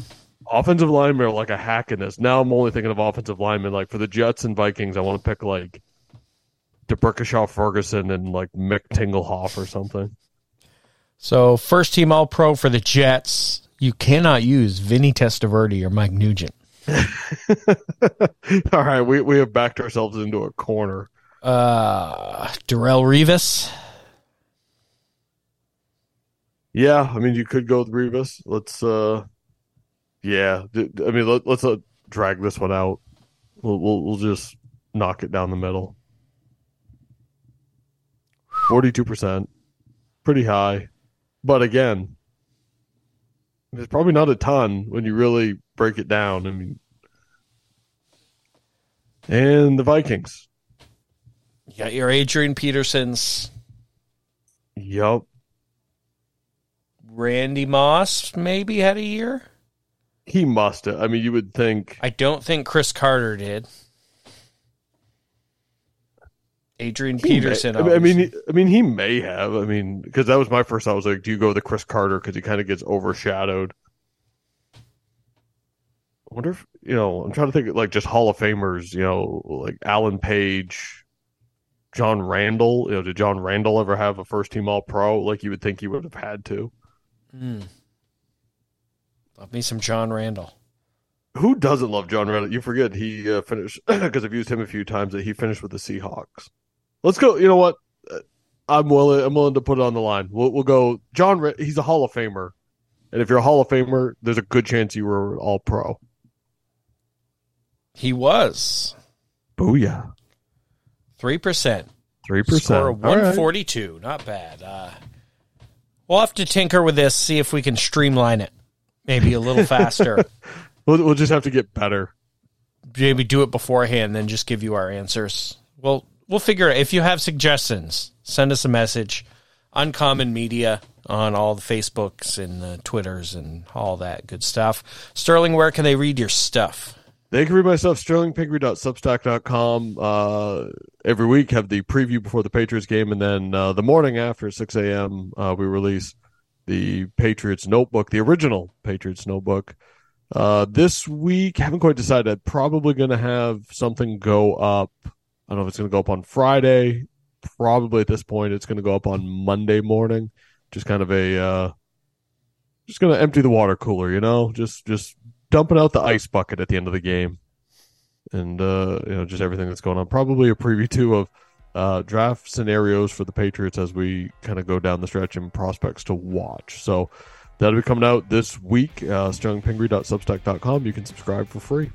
offensive linemen are like a hack in this. Now I'm only thinking of offensive linemen. Like for the Jets and Vikings, I want to pick like D'Brickashaw Ferguson and like Mick Tingelhoff or something. So first team All Pro for the Jets. You cannot use Vinny Testaverde or Mike Nugent. <laughs> All right, we we have backed ourselves into a corner. Uh, Darrelle Revis. Yeah, I mean you could go with Revis. Let's uh yeah, I mean let, let's uh, drag this one out. We'll, we'll we'll just knock it down the middle. 42%. Pretty high. But again, it's probably not a ton when you really break it down. I mean and the Vikings. You got your Adrian Petersons. Yup. Randy Moss maybe had a year. He must have. I mean, you would think I don't think Cris Carter did. Adrian He Peterson. may- I mean, I mean, he, I mean, he may have. I mean, because that was my first thought. I was like, do you go with the Cris Carter because he kind of gets overshadowed? I wonder if you know. I'm trying to think of, like just Hall of Famers. You know, like Alan Page, John Randle. You know, did John Randle ever have a first team All Pro? Like you would think he would have had to. Hmm. Love me some John Randle. Who doesn't love John Randle? You forget he uh, finished <clears throat> because I've used him a few times that he finished with the Seahawks. Let's go. You know what? Uh, I'm willing. I'm willing to put it on the line. We'll, we'll go. John. He's a Hall of Famer, and if you're a Hall of Famer, there's a good chance you were All Pro. He was Booyah! three percent. Three percent. Score one forty two. Not bad. Uh, we'll have to tinker with this, see if we can streamline it. Maybe a little faster. <laughs> We'll, we'll just have to get better. Maybe do it beforehand, then just give you our answers. Well, we'll figure it. If you have suggestions, send us a message. Uncommon Media on all the Facebooks and the Twitters and all that good stuff. Sterling, where can they read your stuff? They can read my stuff. Uh, every week have the preview before the Patriots game, and then uh, the morning after 6 a.m., uh, we release the Patriots notebook, the original Patriots notebook. Uh, this week, haven't quite decided. Probably going to have something go up. I don't know if it's going to go up on Friday. Probably at this point, it's going to go up on Monday morning. Just kind of a, uh, just going to empty the water cooler, you know, just just dumping out the ice bucket at the end of the game, and uh, you know, just everything that's going on. Probably a preview too of uh, draft scenarios for the Patriots as we kind of go down the stretch and prospects to watch. So that'll be coming out this week. Uh. You can subscribe for free.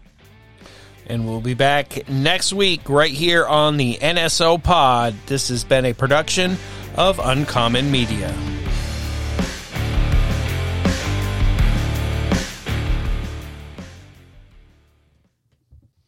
And we'll be back next week right here on the NSO Pod. This has been a production of Uncommon Media.